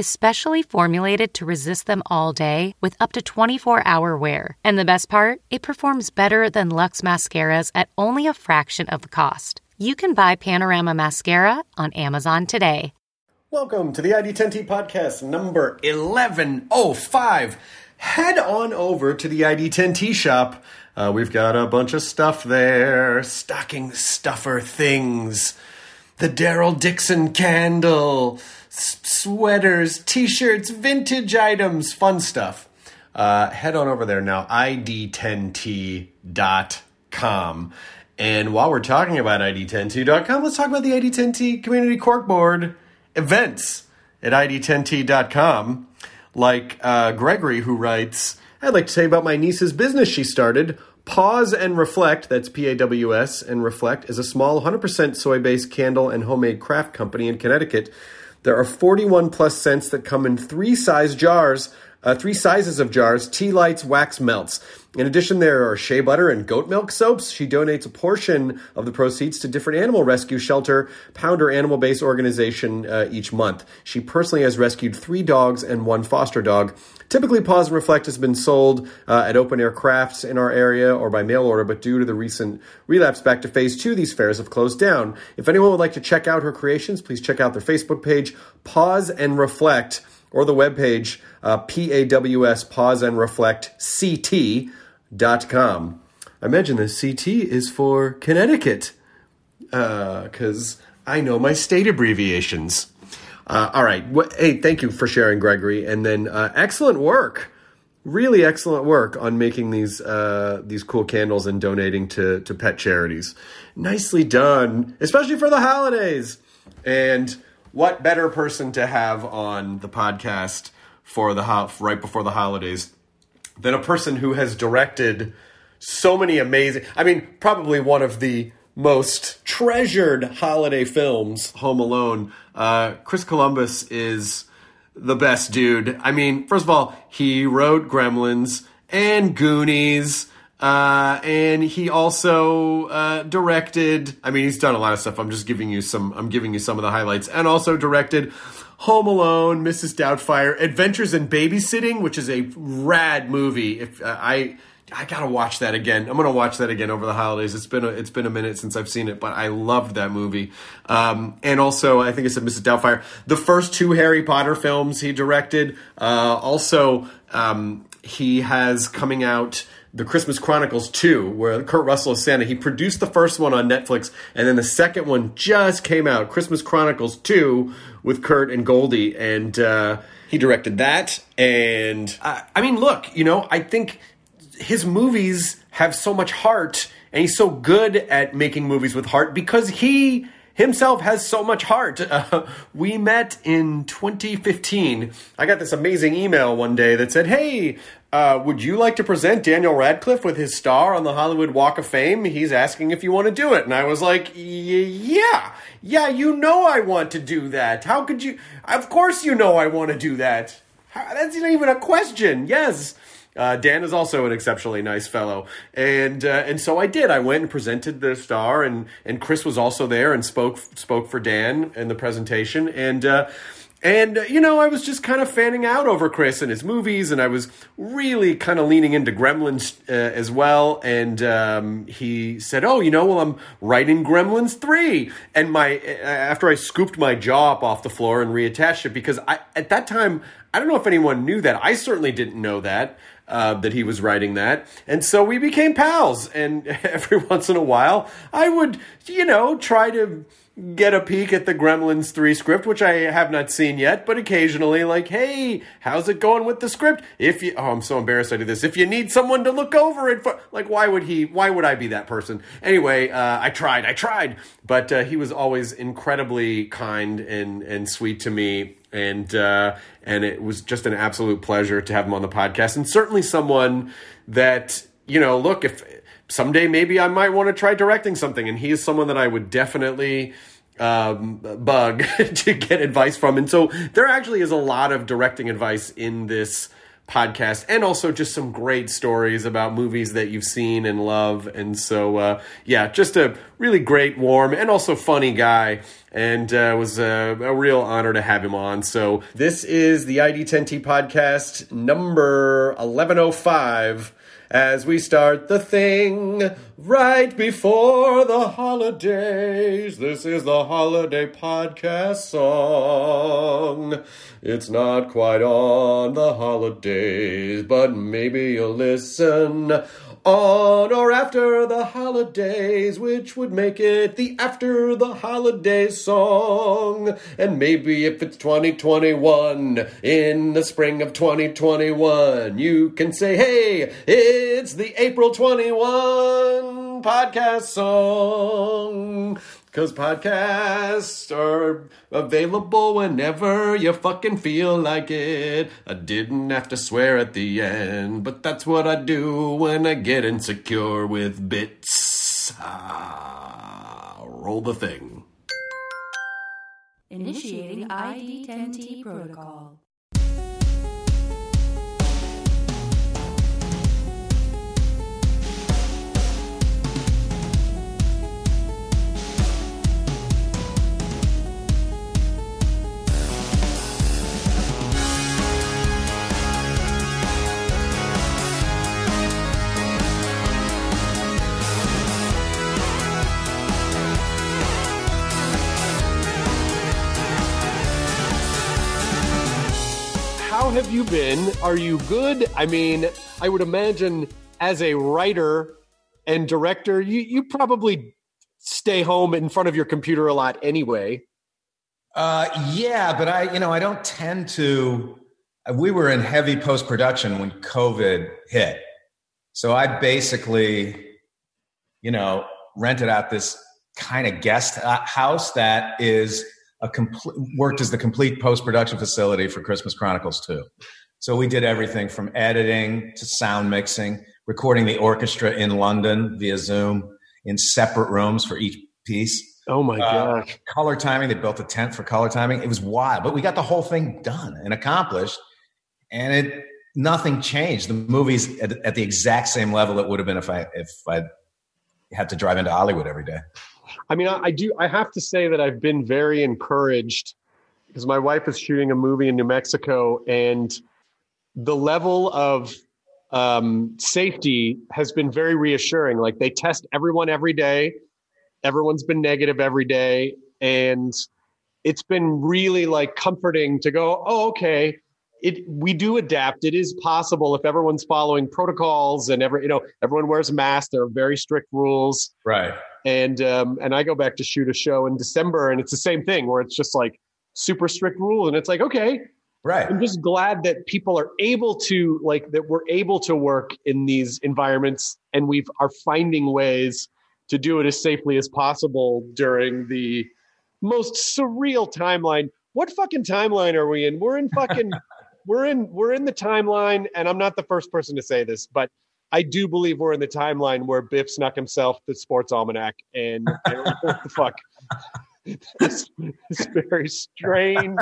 is specially formulated to resist them all day with up to 24 hour wear. And the best part, it performs better than Luxe mascaras at only a fraction of the cost. You can buy Panorama Mascara on Amazon today. Welcome to the ID10T podcast number 1105. Head on over to the ID10T shop. Uh, we've got a bunch of stuff there, stocking stuffer things. The Daryl Dixon candle, sweaters, t shirts, vintage items, fun stuff. Uh, head on over there now, id10t.com. And while we're talking about id10t.com, let's talk about the ID10T Community Corkboard events at id10t.com. Like uh, Gregory, who writes, I'd like to say about my niece's business she started. Pause and Reflect, that's P A W S, and Reflect is a small 100% soy based candle and homemade craft company in Connecticut. There are 41 plus scents that come in three size jars, uh, three sizes of jars, tea lights, wax melts. In addition, there are shea butter and goat milk soaps. She donates a portion of the proceeds to different animal rescue shelter, Pounder Animal Based Organization uh, each month. She personally has rescued three dogs and one foster dog. Typically, Pause and Reflect has been sold uh, at open air crafts in our area or by mail order, but due to the recent relapse back to phase two, these fairs have closed down. If anyone would like to check out her creations, please check out their Facebook page, Pause and Reflect, or the webpage, uh, P-A-W-S, Pause and Reflect, CT.com. I imagine the CT is for Connecticut, because I know my state abbreviations. Uh, all right. Hey, thank you for sharing, Gregory. And then uh, excellent work, really excellent work on making these uh, these cool candles and donating to to pet charities. Nicely done, especially for the holidays. And what better person to have on the podcast for the ho- right before the holidays than a person who has directed so many amazing I mean probably one of the most treasured holiday films Home Alone uh, Chris Columbus is the best dude I mean first of all he wrote Gremlins and Goonies uh, and he also uh, directed I mean he's done a lot of stuff I'm just giving you some I'm giving you some of the highlights and also directed Home Alone, Mrs. Doubtfire, Adventures in Babysitting, which is a rad movie. If uh, I I gotta watch that again. I'm gonna watch that again over the holidays. It's been a, it's been a minute since I've seen it, but I loved that movie. Um, and also, I think it's a Mrs. Doubtfire. The first two Harry Potter films he directed. Uh, also, um, he has coming out. The Christmas Chronicles 2, where Kurt Russell is Santa. He produced the first one on Netflix, and then the second one just came out, Christmas Chronicles 2, with Kurt and Goldie. And uh, he directed that. And uh, I mean, look, you know, I think his movies have so much heart, and he's so good at making movies with heart because he himself has so much heart. Uh, we met in 2015. I got this amazing email one day that said, Hey, uh, would you like to present Daniel Radcliffe with his star on the Hollywood Walk of Fame? He's asking if you want to do it. And I was like, Yeah, yeah, you know I want to do that. How could you? Of course you know I want to do that. How- That's not even a question. Yes. Uh, Dan is also an exceptionally nice fellow, and uh, and so I did. I went and presented the star, and and Chris was also there and spoke spoke for Dan in the presentation, and uh, and, uh, you know, I was just kind of fanning out over Chris and his movies, and I was really kind of leaning into Gremlins uh, as well. And um, he said, Oh, you know, well, I'm writing Gremlins 3. And my after I scooped my jaw up off the floor and reattached it, because I, at that time, I don't know if anyone knew that. I certainly didn't know that. Uh, that he was writing that. And so we became pals. And every once in a while, I would, you know, try to get a peek at the Gremlins 3 script, which I have not seen yet, but occasionally, like, hey, how's it going with the script? If you, oh, I'm so embarrassed I do this. If you need someone to look over it, for, like, why would he, why would I be that person? Anyway, uh, I tried, I tried, but uh, he was always incredibly kind and, and sweet to me. And, uh, and it was just an absolute pleasure to have him on the podcast. And certainly someone that, you know, look, if, someday maybe I might want to try directing something. And he is someone that I would definitely um, bug to get advice from. And so there actually is a lot of directing advice in this podcast and also just some great stories about movies that you've seen and love. And so, uh, yeah, just a really great, warm, and also funny guy. And uh, was a, a, real honor to have him on. So, this is the ID10T podcast number 1105 as we start the thing right before the holidays. This is the holiday podcast song. It's not quite on the holidays, but maybe you'll listen on or after the holidays, which would make it the after the holidays song. And maybe if it's 2021, in the spring of 2021, you can say, hey, it's the April 21 podcast song. Cause podcasts are available whenever you fucking feel like it. I didn't have to swear at the end, but that's what I do when I get insecure with bits. Ah, roll the thing. Initiating ID10T protocol. Have you been? Are you good? I mean, I would imagine as a writer and director, you, you probably stay home in front of your computer a lot anyway. Uh, yeah, but I, you know, I don't tend to. We were in heavy post production when COVID hit, so I basically, you know, rented out this kind of guest uh, house that is a complete worked as the complete post production facility for Christmas Chronicles 2. So we did everything from editing to sound mixing, recording the orchestra in London via Zoom in separate rooms for each piece. Oh my uh, gosh. Color timing, they built a tent for color timing. It was wild, but we got the whole thing done and accomplished. And it nothing changed. The movie's at, at the exact same level it would have been if I if I had to drive into Hollywood every day. I mean, I, I do. I have to say that I've been very encouraged because my wife is shooting a movie in New Mexico, and the level of um, safety has been very reassuring. Like they test everyone every day. Everyone's been negative every day, and it's been really like comforting to go. Oh, okay. It we do adapt. It is possible if everyone's following protocols and every you know everyone wears masks. There are very strict rules. Right and um, and I go back to shoot a show in December, and it's the same thing where it's just like super strict rules, and it's like okay, right. I'm just glad that people are able to like that we're able to work in these environments, and we are finding ways to do it as safely as possible during the most surreal timeline. What fucking timeline are we in? We're in fucking we're in we're in the timeline, and I'm not the first person to say this, but I do believe we're in the timeline where Biff snuck himself the sports almanac and, what the fuck. it's, it's very strange.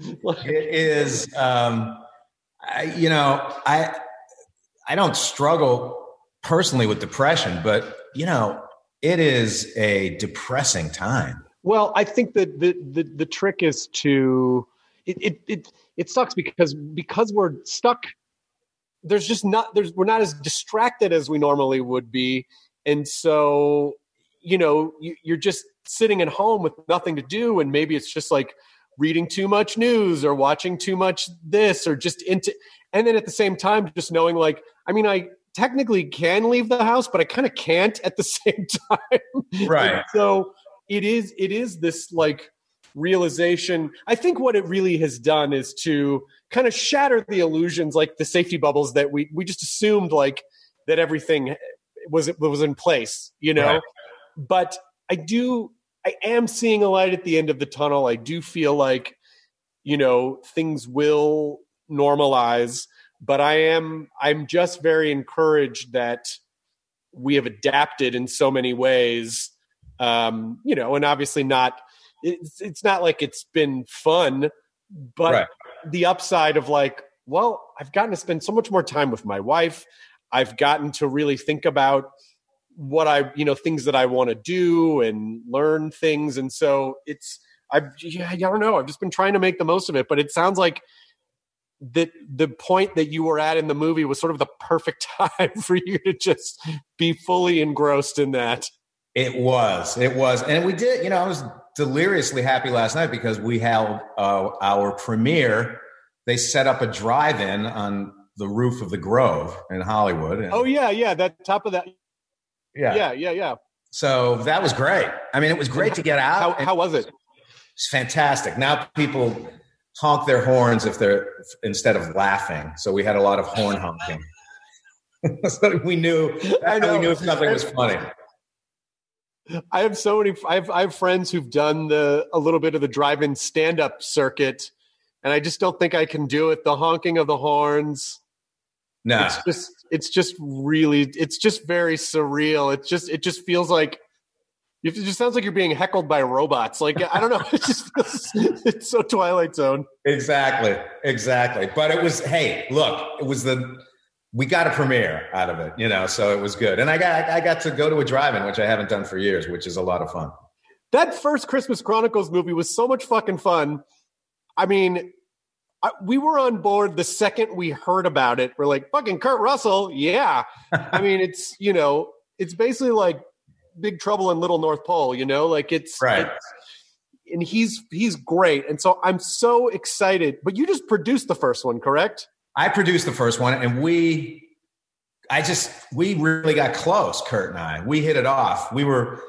it is. Um, I, you know, I I don't struggle personally with depression, but you know, it is a depressing time. Well, I think that the, the the trick is to it, it it it sucks because because we're stuck. There's just not there's we're not as distracted as we normally would be, and so you know you, you're just sitting at home with nothing to do, and maybe it's just like reading too much news or watching too much this or just into and then at the same time just knowing like i mean i technically can leave the house but i kind of can't at the same time Right. So it is it is this like realization. I think what it really has done is to kind of shatter the illusions like the safety bubbles that we we just assumed like that everything was was in place you know? Right. but i do i am seeing a light at the end of the tunnel. I do feel like you know things will normalize but i am i'm just very encouraged that we have adapted in so many ways um you know and obviously not it's it's not like it's been fun but Right. the upside of like well i've gotten to spend so much more time with my wife i've gotten to really think about what i you know things that i want to do and learn things and so it's i've yeah, i don't know i've just been trying to make the most of it but it sounds like that the point that you were at in the movie was sort of the perfect time for you to just be fully engrossed in that It was. It was. And we did, you know, I was deliriously happy last night because we held uh, our premiere. They set up a drive in on the roof of the Grove in Hollywood. And, oh yeah yeah that top of that yeah. yeah yeah yeah So that was great. I mean, it was great to get out. how, how was it It's fantastic. Now people honk their horns if they're instead of laughing. So we had a lot of horn honking. so we knew, I know. we knew if something was funny. I have so many. I have I have friends who've done the a little bit of the drive-in stand-up circuit, and I just don't think I can do it. The honking of the horns. No, It's just it's just really it's just very surreal. It just it just feels like it just sounds like you're being heckled by robots. Like I don't know. It just it's so Twilight Zone. Exactly, exactly. But it was, hey, look, it was the we got a premiere out of it, you know, so it was good. And I got I got to go to a drive-in, which I haven't done for years, which is a lot of fun. That first Christmas Chronicles movie was so much fucking fun. I mean, I, we were on board the second we heard about it. We're like, fucking Kurt Russell, yeah. I mean, it's you know, it's basically like Big Trouble in Little North Pole. You know, like it's Right. it's- and he's he's great, and so I'm so excited. But you just produced the first one, correct? I produced the first one, and we, I just, we really got close, Kurt and I. We hit it off. We were,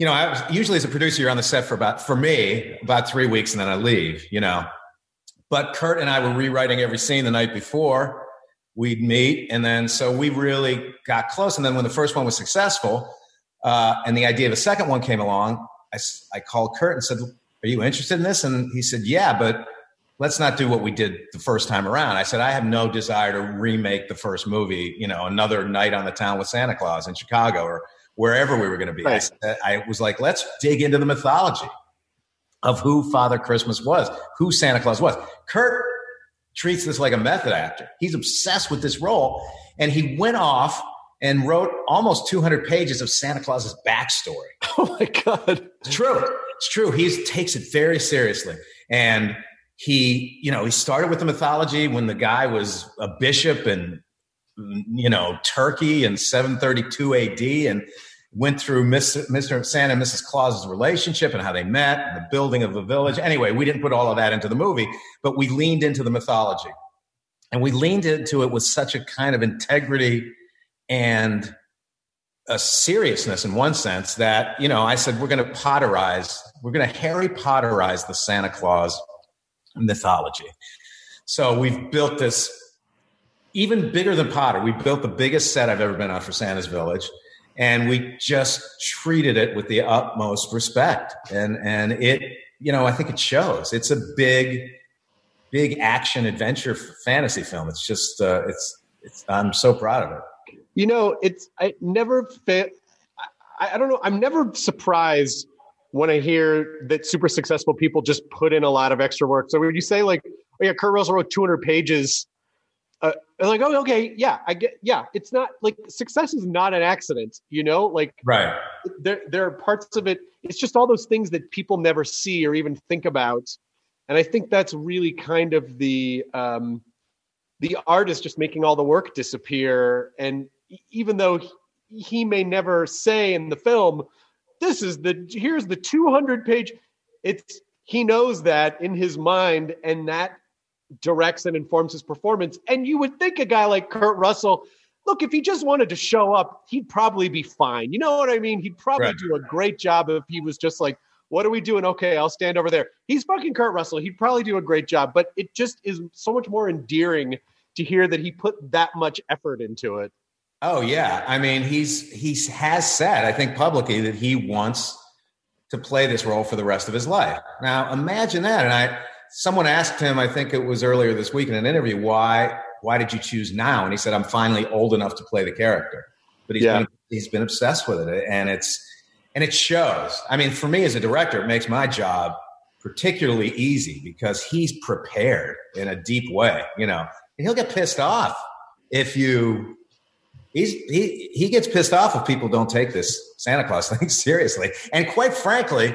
you know, I was, usually as a producer, you're on the set for about, for me, about three weeks, and then I leave, you know. But Kurt and I were rewriting every scene the night before. We'd meet, and then so we really got close. And then when the first one was successful, uh, and the idea of a second one came along, I I called Kurt and said, "Are you interested in this?" And he said, "Yeah, but." Let's not do what we did the first time around. I said, I have no desire to remake the first movie, you know, another night on the town with Santa Claus in Chicago or wherever we were going to be. I, said- I was like, let's dig into the mythology of who Father Christmas was, who Santa Claus was. Kurt treats this like a method actor. He's obsessed with this role. And he went off and wrote almost 200 pages of Santa Claus's backstory. Oh my god! It's true. It's true. He takes it very seriously. And he, you know, he started with the mythology when the guy was a bishop in, you know, Turkey in 732 AD and went through Mr. Santa and Mrs. Claus's relationship and how they met, and the building of the village. Anyway, we didn't put all of that into the movie, but we leaned into the mythology. And we leaned into it with such a kind of integrity and a seriousness in one sense that you know i said we're going to potterize we're going to harry potterize the santa claus mythology. So we've built this even bigger than potter. We built the biggest set i've ever been on for santa's village and we just treated it with the utmost respect. And and it you know i think it shows. It's a big big action adventure fantasy film. It's just uh, it's it's i'm so proud of it. You know, it's I never fa- I, I don't know. I'm never surprised when I hear that super successful people just put in a lot of extra work. So would you say like, oh yeah, Kurt Russell wrote 200 pages uh, like oh okay yeah i get yeah it's not like success is not an accident you know? Like right. there there are parts of it it's just all those things that people never see or even think about. And i think that's really kind of the um the artist just making all the work disappear. And even though he may never say in the film this is the here's the 200 page it's he knows that in his mind and that directs and informs his performance. And you would think a guy like kurt russell look if he just wanted to show up he'd probably be fine. You know what i mean? He'd probably Right. do a great job if he was just like what are we doing? Okay i'll stand over there. He's fucking kurt russell. He'd probably do a great job but it just is so much more endearing to hear that he put that much effort into it Oh yeah, I mean he's he has said I think publicly that he wants to play this role for the rest of his life. Now imagine that, and I someone asked him I think it was earlier this week in an interview why why did you choose now, and he said I'm finally old enough to play the character, but he's Yeah. been, he's been obsessed with it, and it's and it shows. I mean for me as a director, it makes my job particularly easy because he's prepared in a deep way, you know. And he'll get pissed off if you he's he he gets pissed off if people don't take this Santa Claus thing seriously. And quite frankly,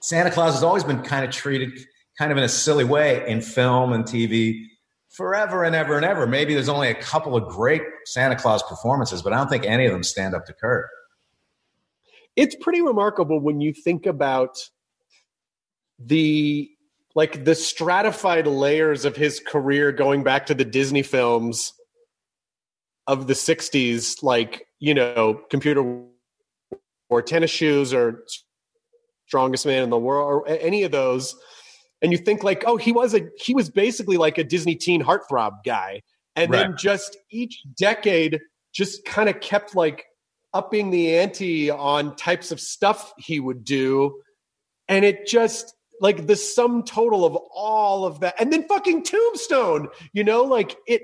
Santa Claus has always been kind of treated kind of in a silly way in film and TV forever and ever and ever. Maybe there's only a couple of great Santa Claus performances, but I don't think any of them stand up to Kurt. it's pretty remarkable when you think about the like the stratified layers of his career going back to the Disney films of the 60s like you know computer wore tennis shoes or strongest man in the world or any of those. And you think like oh he was a he was basically like a Disney teen heartthrob guy. And then just each decade just kind of kept like upping the ante on types of stuff he would do. And it just like the sum total of all of that. And then fucking tombstone you know like it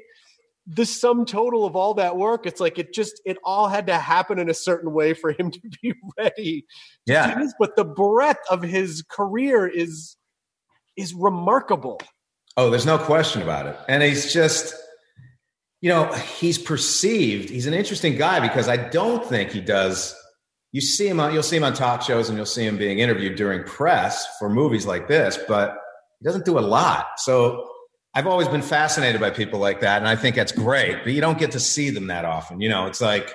the sum total of all that work it's like it just it all had to happen in a certain way for him to be ready to Yeah. this. but the breadth of his career is is remarkable Oh, there's no question about it. And he's just, you know, he's perceived. He's an interesting guy because I don't think he does. You see him on, you'll see him on talk shows and you'll see him being interviewed during press for movies like this, but he doesn't do a lot. So I've always been fascinated by people like that. And I think that's great, but you don't get to see them that often. You know, it's like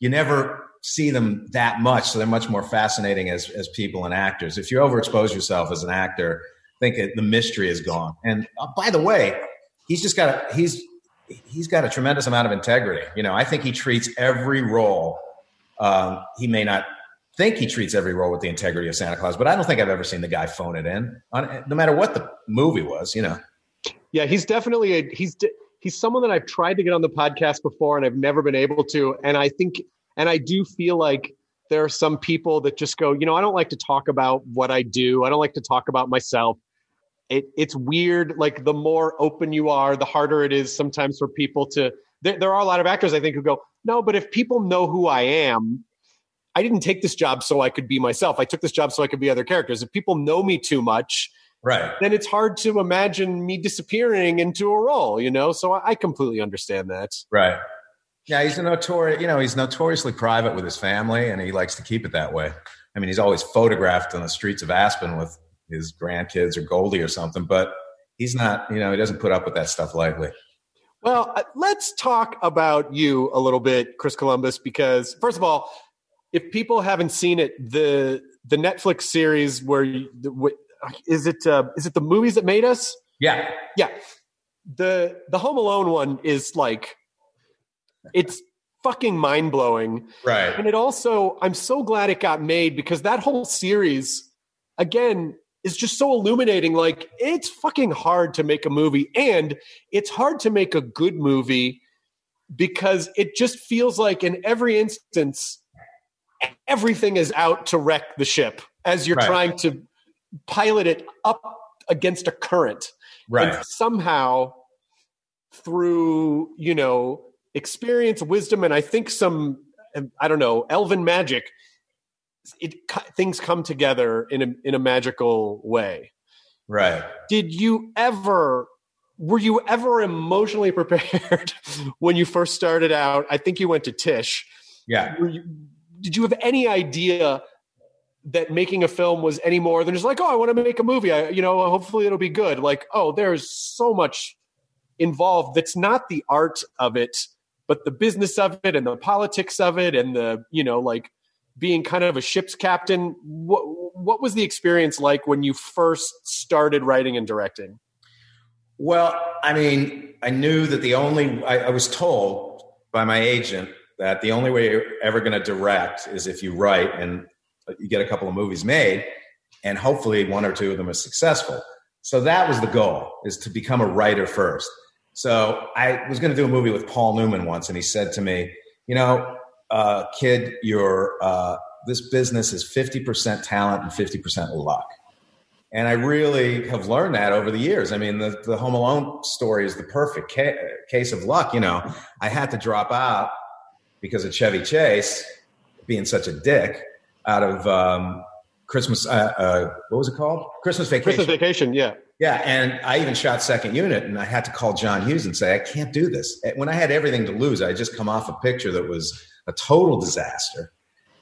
you never see them that much. So they're much more fascinating as, as people and actors. If you overexpose yourself as an actor, I think it, the mystery is gone. And uh, by the way, he's just got a, he's he's got a tremendous amount of integrity. You know, I think he treats every role. Um, he may not think he treats every role with the integrity of Santa Claus, but I don't think I've ever seen the guy phone it in. On, no matter what the movie was, you know. Yeah, he's definitely a he's he's someone that I've tried to get on the podcast before and I've never been able to. And I think and I do feel like there are some people that just go, you know, I don't like to talk about what I do. I don't like to talk about myself. It it's weird. Like the more open you are, the harder it is sometimes for people to. There, there are a lot of actors I think who go, no, but if people know who I am, I didn't take this job so I could be myself. I took this job so I could be other characters. If people know me too much, Right. then it's hard to imagine me disappearing into a role, you know? So I I completely understand that. Right. Yeah, he's a notorious, you know, he's notoriously private with his family and he likes to keep it that way. I mean, he's always photographed on the streets of Aspen with his grandkids or Goldie or something, but he's not, you know, he doesn't put up with that stuff lightly. Well, uh, let's talk about you a little bit, Chris Columbus, because first of all, if people haven't seen it, the the Netflix series where you, the, wh- is it uh, is it the movies that made us? Yeah. Yeah, the the Home Alone one is like it's fucking mind blowing. Right. And it also, I'm so glad it got made because that whole series, again, is just so illuminating. Like, it's fucking hard to make a movie, and it's hard to make a good movie because it just feels like in every instance, everything is out to wreck the ship as you're Right. trying to pilot it up against a current. Right. And somehow, through, you know, experience, wisdom, and I think some, I don't know, elven magic, it things come together in a in a magical way. Right. Did you ever were you ever emotionally prepared when you first started out? I think you went to Tisch. Yeah. You, did you have any idea that making a film was any more than just like, oh, I want to make a movie. I, you know, hopefully it'll be good. Like, oh, there's so much involved that's not the art of it, but the business of it and the politics of it and the, you know, like being kind of a ship's captain. What, what was the experience like when you first started writing and directing? Well, I mean, I knew that the only, I, I was told by my agent that the only way you're ever going to direct is if you write and you get a couple of movies made and hopefully one or two of them are successful. So that was the goal is to become a writer first. So I was going to do a movie with Paul Newman once, and he said to me, "You know, uh, kid, your uh, this business is fifty percent talent and fifty percent luck." And I really have learned that over the years. I mean, the, the Home Alone story is the perfect ca- case of luck. You know, I had to drop out because of Chevy Chase being such a dick out of um, Christmas. Uh, uh, what was it called? Christmas Vacation. Christmas Vacation. Yeah. Yeah, and I even shot second unit, and I had to call John Hughes and say, I can't do this. When I had everything to lose, I just come off a picture that was a total disaster,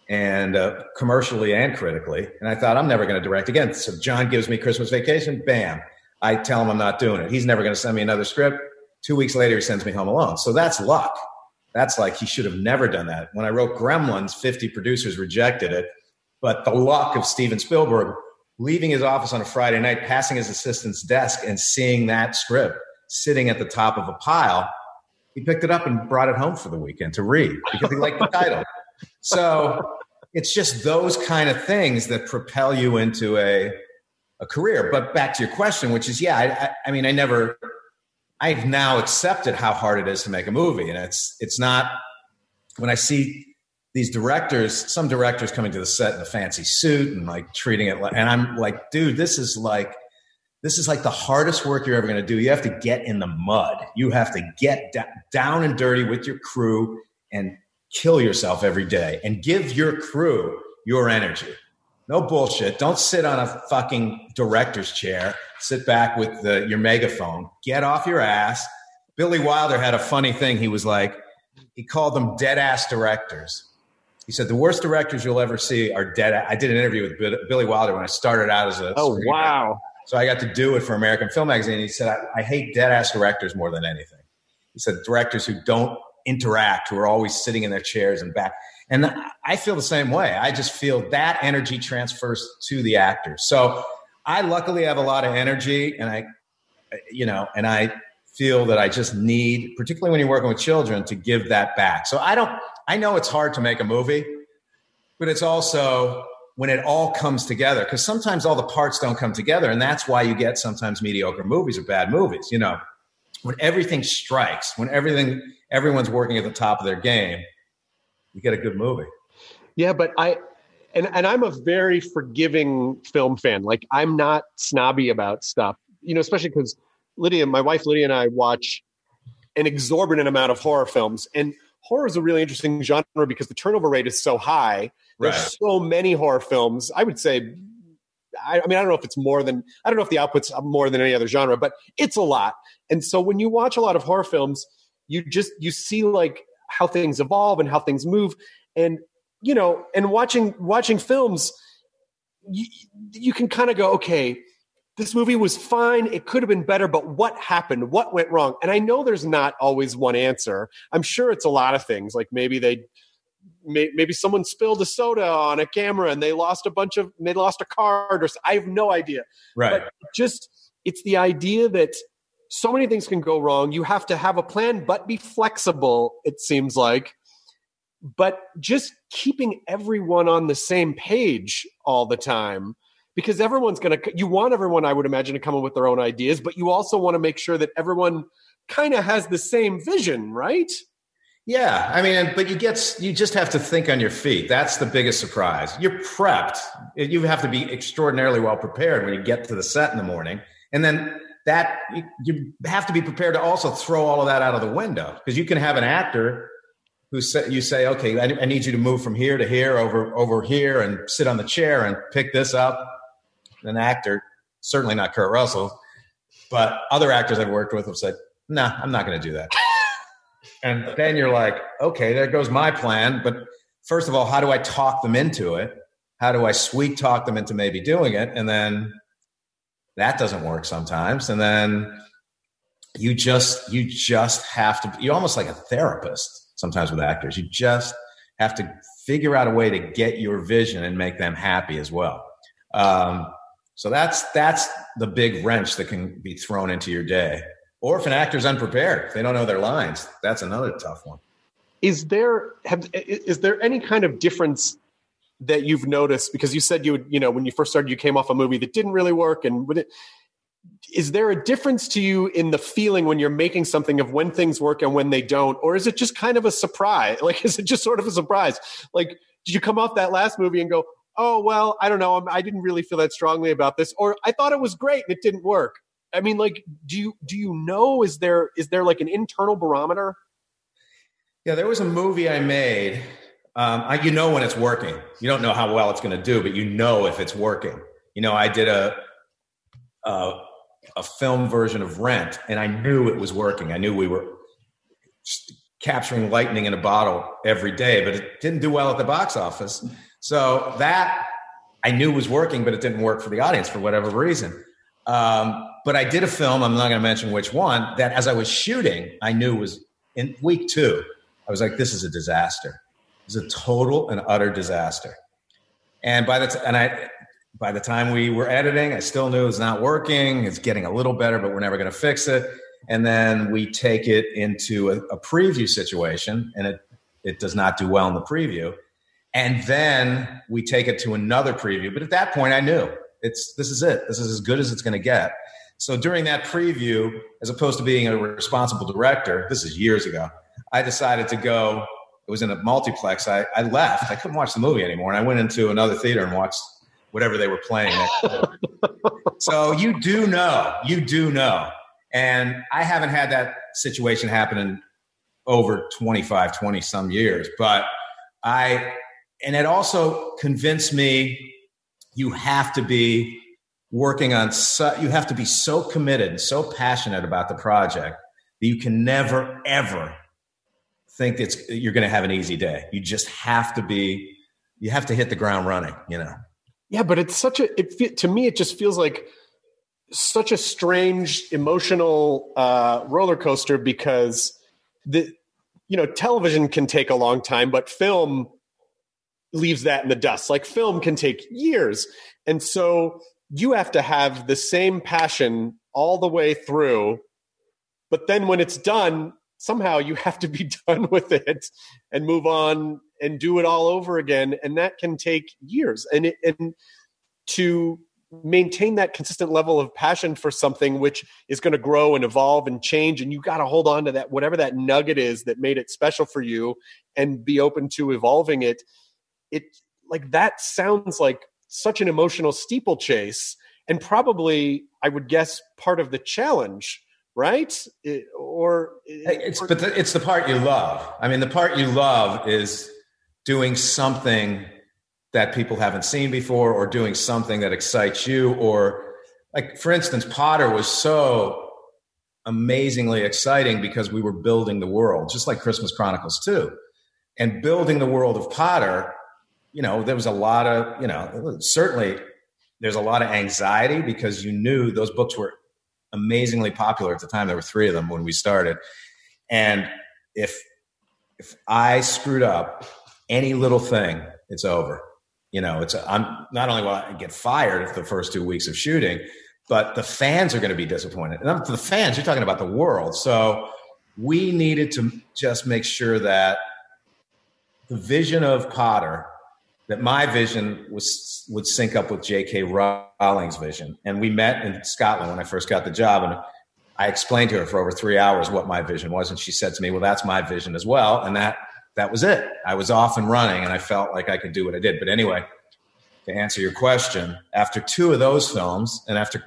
and uh, commercially and critically. And I thought, I'm never going to direct again. So John gives me Christmas Vacation. Bam! I tell him I'm not doing it. He's never going to send me another script. Two weeks later, he sends me Home Alone. So that's luck. That's like he should have never done that. When I wrote Gremlins, 50 producers rejected it, but the luck of Steven Spielberg leaving his office on a Friday night, passing his assistant's desk, and seeing that script sitting at the top of a pile, he picked it up and brought it home for the weekend to read because he liked the title. So it's just those kind of things that propel you into a a career. But back to your question, which is, yeah, I, I, I mean, I never, I've now accepted how hard it is to make a movie, and it's it's not when I see these directors, some directors coming to the set in a fancy suit and like treating it like, and I'm like, dude, this is like, this is like the hardest work you're ever going to do. You have to get in the mud. You have to get down and dirty with your crew and kill yourself every day and give your crew your energy. No bullshit. Don't sit on a fucking director's chair. Sit back with the, your megaphone. Get off your ass. Billy Wilder had a funny thing. He was like, he called them dead ass directors he said the worst directors you'll ever see are dead. I did an interview with Billy Wilder when I started out as a. Oh wow! So I got to do it for American Film Magazine. He said I, I hate dead ass directors more than anything. He said directors who don't interact, who are always sitting in their chairs and back. And I feel the same way. I just feel that energy transfers to the actors. So I luckily have a lot of energy, and I, you know, and I feel that I just need, particularly when you're working with children, to give that back. So I don't. I know it's hard to make a movie, but it's also when it all comes together because sometimes all the parts don't come together and that's why you get sometimes mediocre movies or bad movies you know when everything strikes when everything everyone's working at the top of their game you get a good movie yeah but i and and i'm a very forgiving film fan like i'm not snobby about stuff you know especially because lydia my wife lydia and i watch an exorbitant amount of horror films and horror is a really interesting genre because the turnover rate is so high. There's so many horror films. I would say, I, I, mean, I don't know if it's more than, I don't know if the output's more than any other genre, but it's a lot. And so when you watch a lot of horror films, you just, you see like how things evolve and how things move. And, you know, and watching, watching films, you, you can kind of go, okay, this movie was fine. It could have been better, but what happened? What went wrong? And I know there's not always one answer. I'm sure it's a lot of things. Like maybe they, maybe someone spilled a soda on a camera and they lost a bunch of, they lost a card or I have no idea. Right. But just, it's the idea that so many things can go wrong. You have to have a plan, but be flexible, it seems like. But just keeping everyone on the same page all the time because everyone's going to you want everyone i would imagine to come up with their own ideas but you also want to make sure that everyone kind of has the same vision right? Yeah i mean but you get you just have to think on your feet. That's the biggest surprise. You're prepped. You have to be extraordinarily well prepared when you get to the set in the morning. And then that you have to be prepared to also throw all of that out of the window because you can have an actor who say, you say okay I need you to move from here to here over over here and sit on the chair and pick this up an actor, certainly not Kurt Russell, But other actors I've worked with have said, "Nah, I'm not going to do that." and then you're like, "Okay, there goes my plan." But first of all, how do I talk them into it? How do I sweet talk them into maybe doing it? And then that doesn't work sometimes. And then you just you just have to you're almost like a therapist sometimes with actors. You just have to figure out a way to get your vision and make them happy as well. Um, so that's that's the big wrench that can be thrown into your day. Or if an actor's unprepared, if they don't know their lines, that's another tough one. Is there have is there any kind of difference that you've noticed because you said you would you know when you first started you came off a movie that didn't really work and it, is there a difference to you in the feeling when you're making something of when things work and when they don't? Or is it just kind of a surprise? Like is it just sort of a surprise? Like did you come off that last movie and go oh well i don't know i didn't really feel that strongly about this or i thought it was great and it didn't work. I mean like do you do you know is there is there like an internal barometer? Yeah there was a movie i made um, I, you know when it's working you don't know how well it's going to do but you know if it's working you know i did a, a a film version of Rent, and I knew it was working. I knew we were capturing lightning in a bottle every day, but it didn't do well at the box office. So that I knew was working, but it didn't work for the audience for whatever reason. Um, but I did a film, I'm not going to mention which one, that as I was shooting, I knew was in week two. I was like, this is a disaster. It's a total and utter disaster. And by the time, and I, by the time we were editing, I still knew it was not working. It's getting a little better, but we're never going to fix it. And then we take it into a, a, preview situation, and it it does not do well in the preview. And then we take it to another preview. But at that point, I knew it's this is it. This is as good as it's going to get. So during that preview, as opposed to being a responsible director, this is years ago, I decided to go. It was in a multiplex. I, I left. I couldn't watch the movie anymore, and I went into another theater and watched whatever they were playing. so you do know, you do know. And I haven't had that situation happen in over 25, 20 some years, but I, and it also convinced me you have to be working on, su- you have to be so committed and so passionate about the project that you can never, ever think it's, you're going to have an easy day. You just have to be, you have to hit the ground running, you know? Yeah, but it's such a it to me it just feels like such a strange emotional uh, roller coaster because the you know television can take a long time, but film leaves that in the dust. Like film can take years, and so you have to have the same passion all the way through. But then when it's done, somehow you have to be done with it and move on and do it all over again. And that can take years. And it, and to maintain that consistent level of passion for something which is going to grow and evolve and change and you got to hold on to that whatever that nugget is that made it special for you and be open to evolving it it like that sounds like such an emotional steeplechase. And probably i would guess part of the challenge right? It, or uh, uh, it's but the, it's the part you love. I mean the part you love is doing something that people haven't seen before or doing something that excites you or like for instance potter was so amazingly exciting because we were building the world just like christmas chronicles too. And building the world of potter you know there was a lot of you know certainly there's a lot of anxiety because you knew those books were amazingly popular at the time there were three of them when we started and if if i screwed up any little thing, it's over. You know, it's I'm not only will I get fired if the first two weeks of shooting, but the fans are going to be disappointed. And the fans, you're talking about the world. So we needed to just make sure that the vision of Potter, that my vision was would sync up with J.K. Rowling's vision. And we met in Scotland when I first got the job, and I explained to her for over three hours what my vision was, and she said to me, "Well, that's my vision as well," and that that was it. I was off and running and I felt like I could do what I did. But anyway, to answer your question, after two of those films and after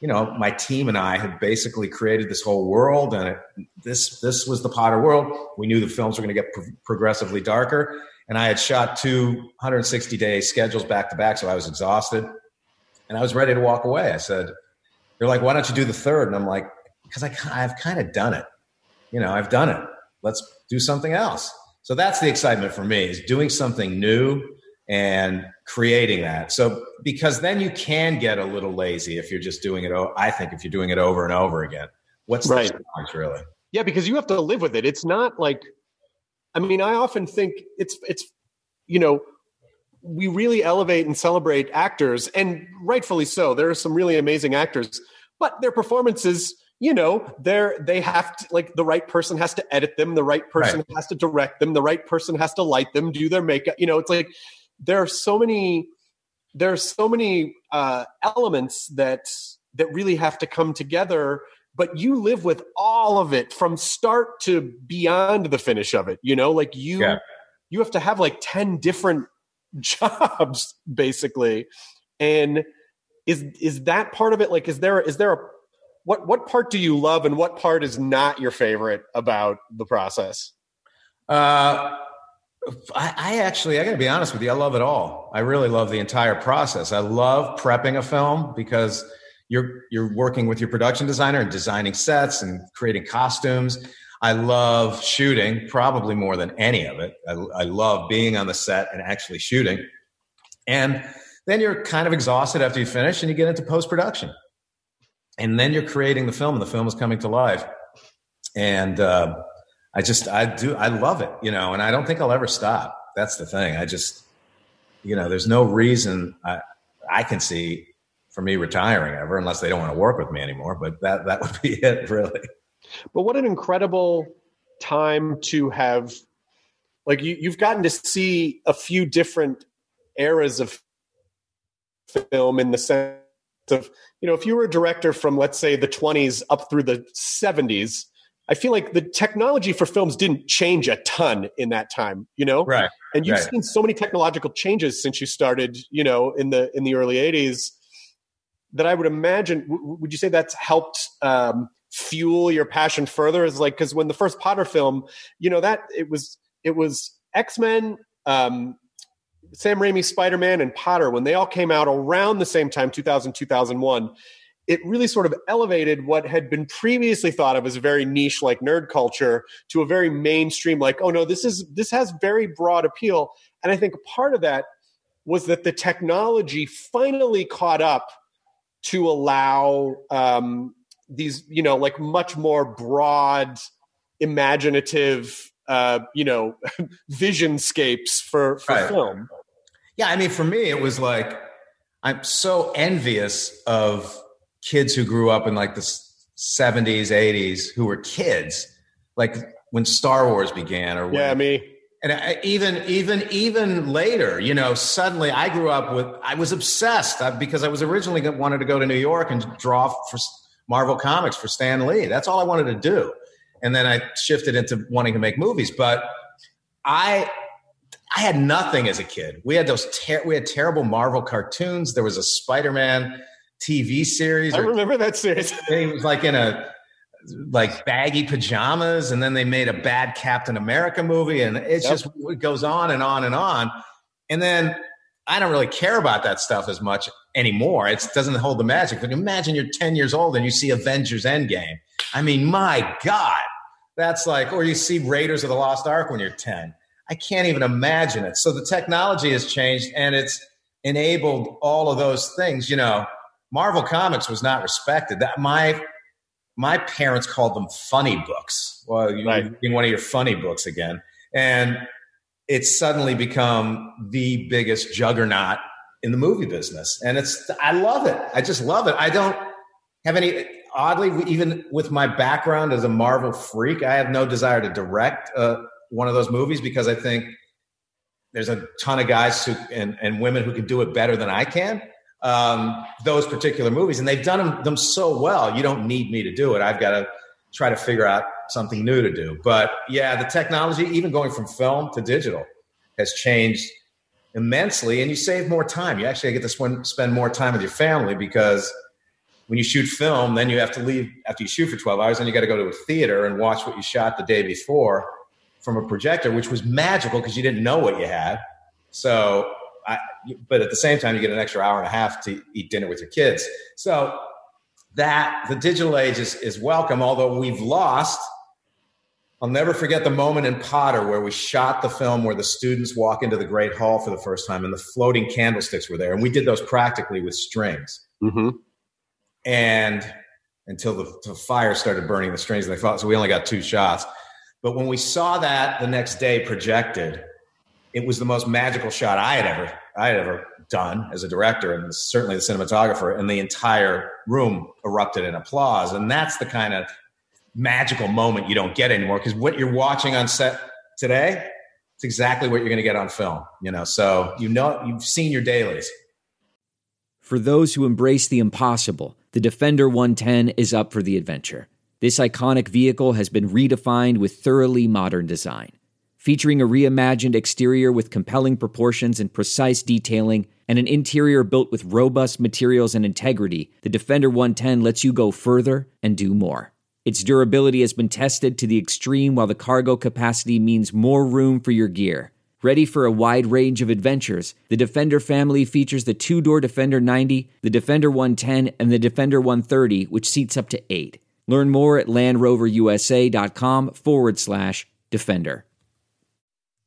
you know, my team and I had basically created this whole world, and it, this this was the Potter world. We knew the films were going to get pro- progressively darker, and I had shot two 160 day schedules back to back, so I was exhausted, and I was ready to walk away. I said, they're like, why don't you do the third? And I'm like, because I, I've kind of done it. You know, I've done it. Let's do something else. So that's the excitement for me is doing something new and creating that. So because then you can get a little lazy if you're just doing it. I think if you're doing it over and over again, what's right. the challenge really? Yeah, because you have to live with it. It's not like, I mean, I often think it's it's, you know, we really elevate and celebrate actors, and rightfully so. There are some really amazing actors, but their performances you know they're they have to like the right person has to edit them the right person right. has to direct them the right person has to light them do their makeup you know it's like there are so many there are so many uh, elements that that really have to come together but you live with all of it from start to beyond the finish of it you know like you yeah. you have to have like 10 different jobs basically and is is that part of it like is there is there a what what part do you love and what part is not your favorite about the process? Uh, I, I actually, I got to be honest with you, I love it all. I really love the entire process. I love prepping a film because you're you're working with your production designer and designing sets and creating costumes. I love shooting probably more than any of it. I, I love being on the set and actually shooting. And then you're kind of exhausted after you finish and you get into post production and then you're creating the film and the film is coming to life and uh, i just i do i love it you know and i don't think i'll ever stop that's the thing i just you know there's no reason i i can see for me retiring ever unless they don't want to work with me anymore but that that would be it really. But what an incredible time to have like you, you've gotten to see a few different eras of film in the sense of you know if you were a director from let's say the 20s up through the 70s i feel like the technology for films didn't change a ton in that time you know? Right and you've right. seen so many technological changes since you started you know in the in the early 80s that i would imagine w- would you say that's helped um, fuel your passion further? Is like because when the first potter film you know that it was it was x-men um, Sam Raimi, Spider Man, and Potter, when they all came out around the same time, 2000, 2001, it really sort of elevated what had been previously thought of as a very niche like nerd culture to a very mainstream like oh no this is this has very broad appeal. And i think part of that was that the technology finally caught up to allow um, these you know like much more broad imaginative uh, you know visionscapes for, for right. film yeah, I mean, for me, it was like I'm so envious of kids who grew up in like the 70s, 80s, who were kids, like when Star Wars began, or when, yeah, me. And I, even even even later, you know, suddenly I grew up with I was obsessed uh, because I was originally wanted to go to New York and draw for Marvel Comics for Stan Lee. That's all I wanted to do, and then I shifted into wanting to make movies. But I I had nothing as a kid. We had those ter- we had terrible Marvel cartoons. There was a Spider-Man TV series. I remember that series. he was like in a like baggy pajamas, and then they made a bad Captain America movie, and it's yep. just it goes on and on and on. And then I don't really care about that stuff as much anymore. It doesn't hold the magic. But imagine you're 10 years old and you see Avengers Endgame. I mean, my God, that's like, or you see Raiders of the Lost Ark when you're 10 I can't even imagine it. So the technology has changed and it's enabled all of those things. You know, Marvel Comics was not respected. That my my parents called them funny books. Well, you're right. reading one of your funny books again, and it's suddenly become the biggest juggernaut in the movie business, and it's I love it. I just love it. I don't have any. Oddly, even with my background as a Marvel freak, I have no desire to direct a, one of those movies because I think there's a ton of guys who, and, and women who can do it better than I can. Um, those particular movies, and they've done them, them so well. You don't need me to do it. I've got to try to figure out something new to do. But yeah, the technology, even going from film to digital, has changed immensely, and you save more time. You actually get to spend more time with your family because when you shoot film, then you have to leave after you shoot for 12 hours, and you got to go to a theater and watch what you shot the day before from a projector, which was magical because you didn't know what you had. So, I, but at the same time, you get an extra hour and a half to eat dinner with your kids. So, that the digital age is, is welcome, although we've lost. I'll never forget the moment in Potter where we shot the film where the students walk into the Great Hall for the first time and the floating candlesticks were there. And we did those practically with strings. Mm-hmm. And until the, the, fire started burning the strings, and they thought so. We only got two shots. But when we saw that the next day projected, it was the most magical shot I had ever I had ever done as a director, and certainly the cinematographer. And the entire room erupted in applause. And that's the kind of magical moment you don't get anymore because what you're watching on set today, it's exactly what you're going to get on film. You know, so you know you've seen your dailies. For those who embrace the impossible, the Defender 110 is up for the adventure. This iconic vehicle has been redefined with thoroughly modern design. Featuring a reimagined exterior with compelling proportions and precise detailing, and an interior built with robust materials and integrity, the Defender 110 lets you go further and do more. Its durability has been tested to the extreme, while the cargo capacity means more room for your gear. Ready for a wide range of adventures, the Defender family features the two door Defender 90, the Defender 110, and the Defender 130, which seats up to eight. Learn more at LandRoverUSA.com forward slash Defender.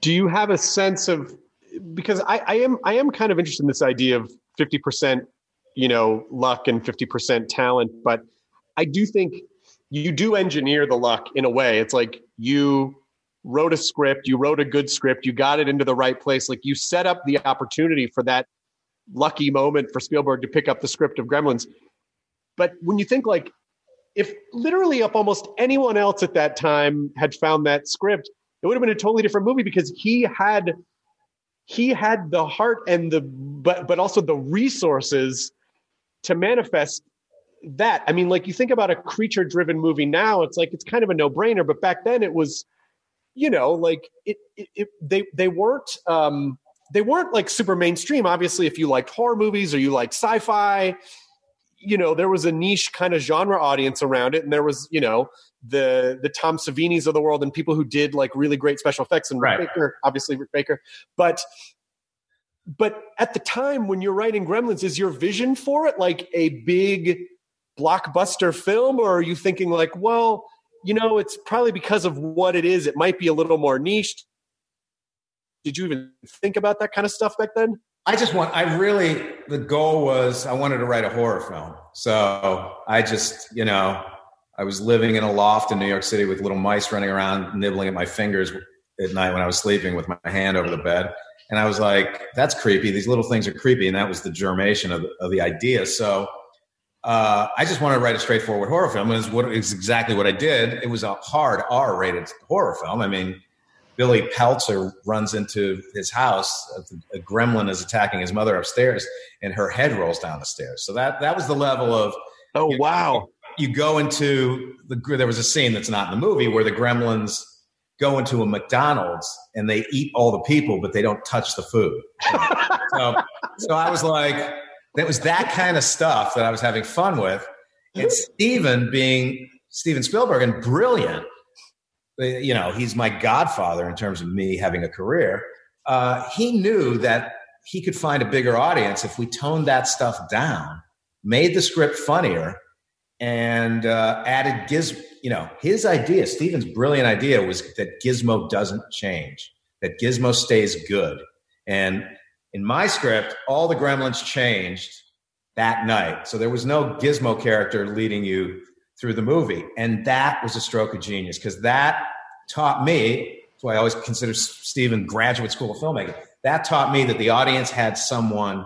do you have a sense of because I, I am I am kind of interested in this idea of 50% you know luck and 50% talent but I do think you do engineer the luck in a way. It's like you wrote a script you wrote a good script you got it into the right place. Like you set up the opportunity for that lucky moment for Spielberg to pick up the script of Gremlins. But when you think like if literally up almost anyone else at that time had found that script it would have been a totally different movie because he had he had the heart and the but but also the resources to manifest that. I mean like you think about a creature driven movie now it's like it's kind of a no brainer but back then it was you know like it, it, it, they they weren't um they weren't like super mainstream. Obviously if you liked horror movies or you liked sci-fi you know there was a niche kind of genre audience around it and there was you know the the tom savinis of the world and people who did like really great special effects and right. rick baker obviously rick baker. But but at the time when you're writing gremlins is your vision for it like a big blockbuster film or are you thinking like well you know it's probably because of what it is it might be a little more niche did you even think about that kind of stuff back then I just want, I really, the goal was I wanted to write a horror film. So I just, you know, I was living in a loft in New York City with little mice running around nibbling at my fingers at night when I was sleeping with my hand over the bed. And I was like, that's creepy. These little things are creepy. And that was the germination of the, of the idea. So uh, I just wanted to write a straightforward horror film. And it's what it's exactly what I did. It was a hard R rated horror film. I mean, Billy Peltzer runs into his house. A gremlin is attacking his mother upstairs, and her head rolls down the stairs. So that that was the level of. Oh you, wow! You go into the. There was a scene that's not in the movie where the gremlins go into a McDonald's and they eat all the people, but they don't touch the food. so, so I was like, that was that kind of stuff that I was having fun with. And Steven being Steven Spielberg and brilliant you know, he's my godfather in terms of me having a career. Uh, he knew that he could find a bigger audience if we toned that stuff down, made the script funnier, and uh, added Giz. You know, his idea, Steven's brilliant idea, was that Gizmo doesn't change, that Gizmo stays good. And in my script, all the gremlins changed that night. So there was no Gizmo character leading you through the movie. And that was a stroke of genius because that taught me, why I always consider Steven graduate school of filmmaking. That taught me that the audience had someone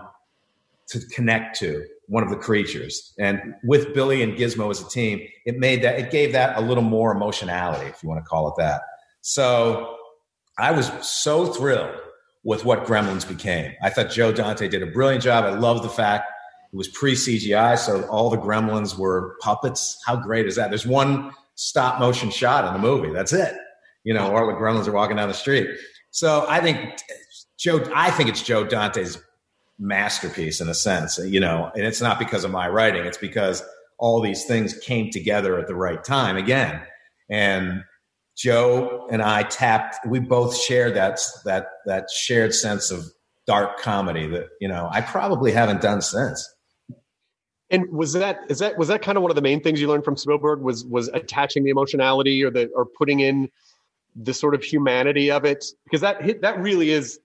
to connect to, one of the creatures. And with Billy and Gizmo as a team, it made that, it gave that a little more emotionality, if you want to call it that. So I was so thrilled with what Gremlins became. I thought Joe Dante did a brilliant job. I love the fact it was pre CGI, so all the gremlins were puppets. How great is that? There's one stop motion shot in the movie. That's it. You know, all the gremlins are walking down the street. So I think Joe, I think it's Joe Dante's masterpiece in a sense, you know, and it's not because of my writing. It's because all these things came together at the right time again. And Joe and I tapped, we both shared that, that, that shared sense of dark comedy that, you know, I probably haven't done since. And was that is that was that kind of one of the main things you learned from Spielberg was was attaching the emotionality or the or putting in the sort of humanity of it? Because that that really is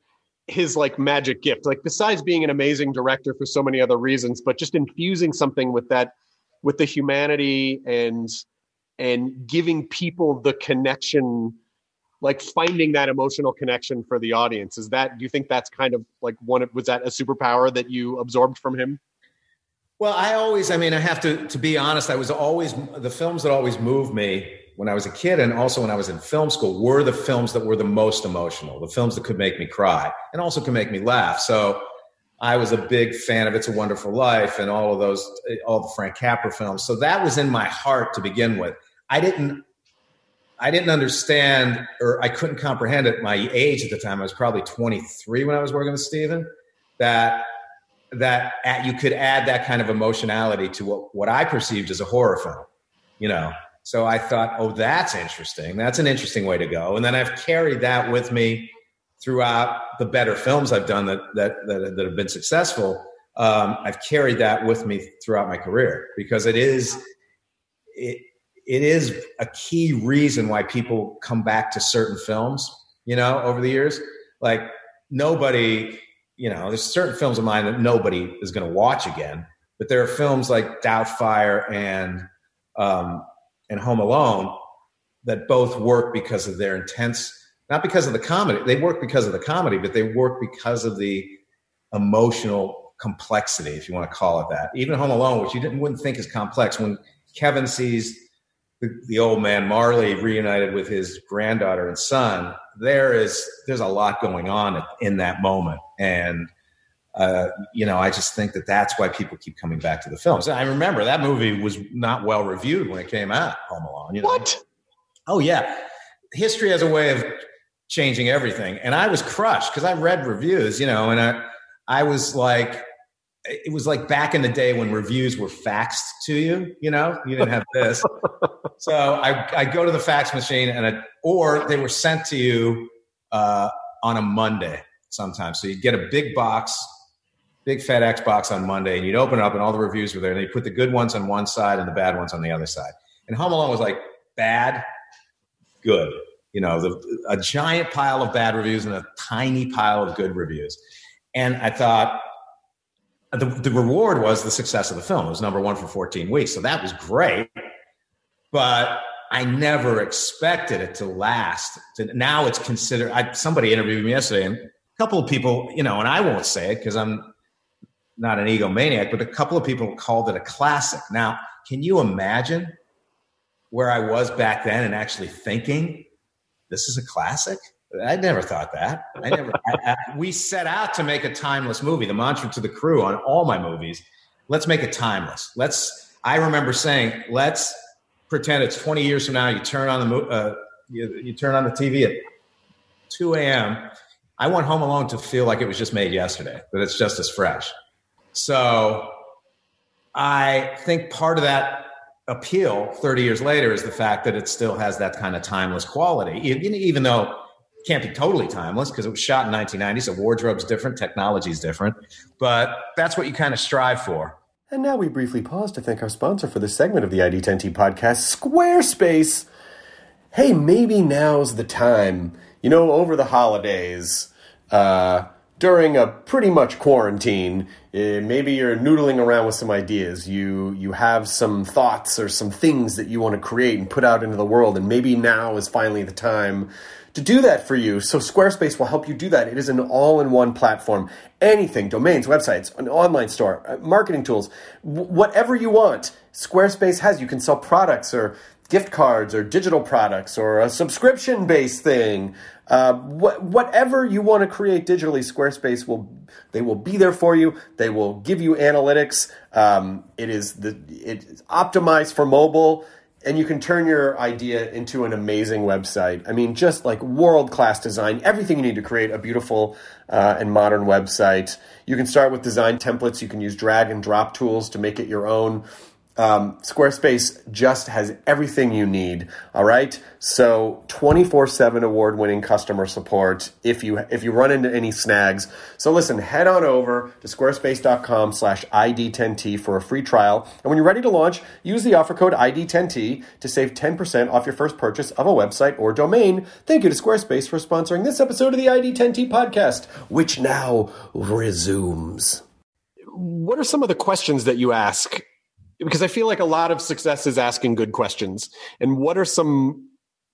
his like magic gift. Like besides being an amazing director for so many other reasons but just infusing something with that with the humanity and and giving people the connection like finding that emotional connection for the audience. Is that do you think that's kind of like one of was that a superpower that you absorbed from him well i always i mean i have to to be honest i was always the films that always moved me when i was a kid and also when i was in film school were the films that were the most emotional the films that could make me cry and also could make me laugh so I was a big fan of It's a Wonderful Life and all of those, all the Frank Capra films. So that was in my heart to begin with. I didn't, I didn't understand or I couldn't comprehend at my age at the time. I was probably 23 when I was working with Steven. That that at, you could add that kind of emotionality to what, what I perceived as a horror film, you know. So I thought, oh, that's interesting. That's an interesting way to go. And then I've carried that with me throughout the better films I've done that that that, that have been successful. Um, I've carried that with me throughout my career because it is it it is a key reason why people come back to certain films. You know, over the years, like nobody, you know, there's certain films of mine that nobody is going to watch again, but there are films like Doubtfire and um, and Home Alone that both work because of their intense not because of the comedy. They work because of the comedy, but they work because of the emotional complexity, if you want to call it that. Even Home Alone, which you didn't wouldn't think is complex, when Kevin sees the, the old man Marley reunited with his granddaughter and son, there is there's a lot going on in that moment, and uh, you know, I just think that that's why people keep coming back to the films. I remember that movie was not well reviewed when it came out. Home Alone. You know? What? Oh yeah, history has a way of changing everything. And I was crushed because I read reviews, you know, and I, I was like, it was like back in the day when reviews were faxed to you, you know, you didn't have this. so I, I go to the fax machine and, I, or they were sent to you uh, on a Monday sometimes. So you'd get a big box, big FedEx box on Monday and you'd open it up and all the reviews were there and they put the good ones on one side and the bad ones on the other side. And Home Alone was like bad, good you know, the, a giant pile of bad reviews and a tiny pile of good reviews. And I thought the, the reward was the success of the film. It was number one for 14 weeks. So that was great. But I never expected it to last. Now it's considered, I, somebody interviewed me yesterday and couple of people, you know, and I won't say it because I'm not an egomaniac, but a couple of people called it a classic. Now, can you imagine where I was back then and actually thinking this is a classic. I never thought that. I never. I, I, we set out to make a timeless movie. The mantra to the crew on all my movies: let's make it timeless. Let's. I remember saying, let's pretend it's 20 years from now. You turn on the uh, you, you turn on the TV at 2 a.m. I want Home Alone to feel like it was just made yesterday, that it's just as fresh. So I think part of that appeal 30 years later is the fact that it still has that kind of timeless quality, even, though it can't be totally timeless because it was shot in 1990, so wardrobe's different, technology's different, but that's what you kind of strive for. And now we briefly pause to thank our sponsor for this segment of the ID10T podcast, Squarespace. Hey, maybe now's the time, you know, over the holidays, uh, during a pretty much quarantine, uh, maybe you're noodling around with some ideas. You you have some thoughts or some things that you want to create and put out into the world, and maybe now is finally the time to do that for you. So Squarespace will help you do that. It is an all-in-one platform. Anything, domains, websites, an online store, uh, marketing tools, w- whatever you want. Squarespace has. You can sell products or gift cards or digital products or a subscription based thing. Uh, wh- whatever you want to create digitally, Squarespace will they will be there for you. They will give you analytics. Um, it is the it's optimized for mobile and you can turn your idea into an amazing website. I mean, just like world class design, everything you need to create a beautiful uh, and modern website. You can start with design templates. You can use drag and drop tools to make it your own. Um, Squarespace just has everything you need. All right, so twenty four seven award winning customer support. If you if you run into any snags, so listen, head on over to squarespace.com/slash id10t for a free trial. And when you're ready to launch, use the offer code id10t to save ten percent off your first purchase of a website or domain. Thank you to Squarespace for sponsoring this episode of the ID10T podcast, which now resumes. What are some of the questions that you ask because I feel like a lot of success is asking good questions. And what are some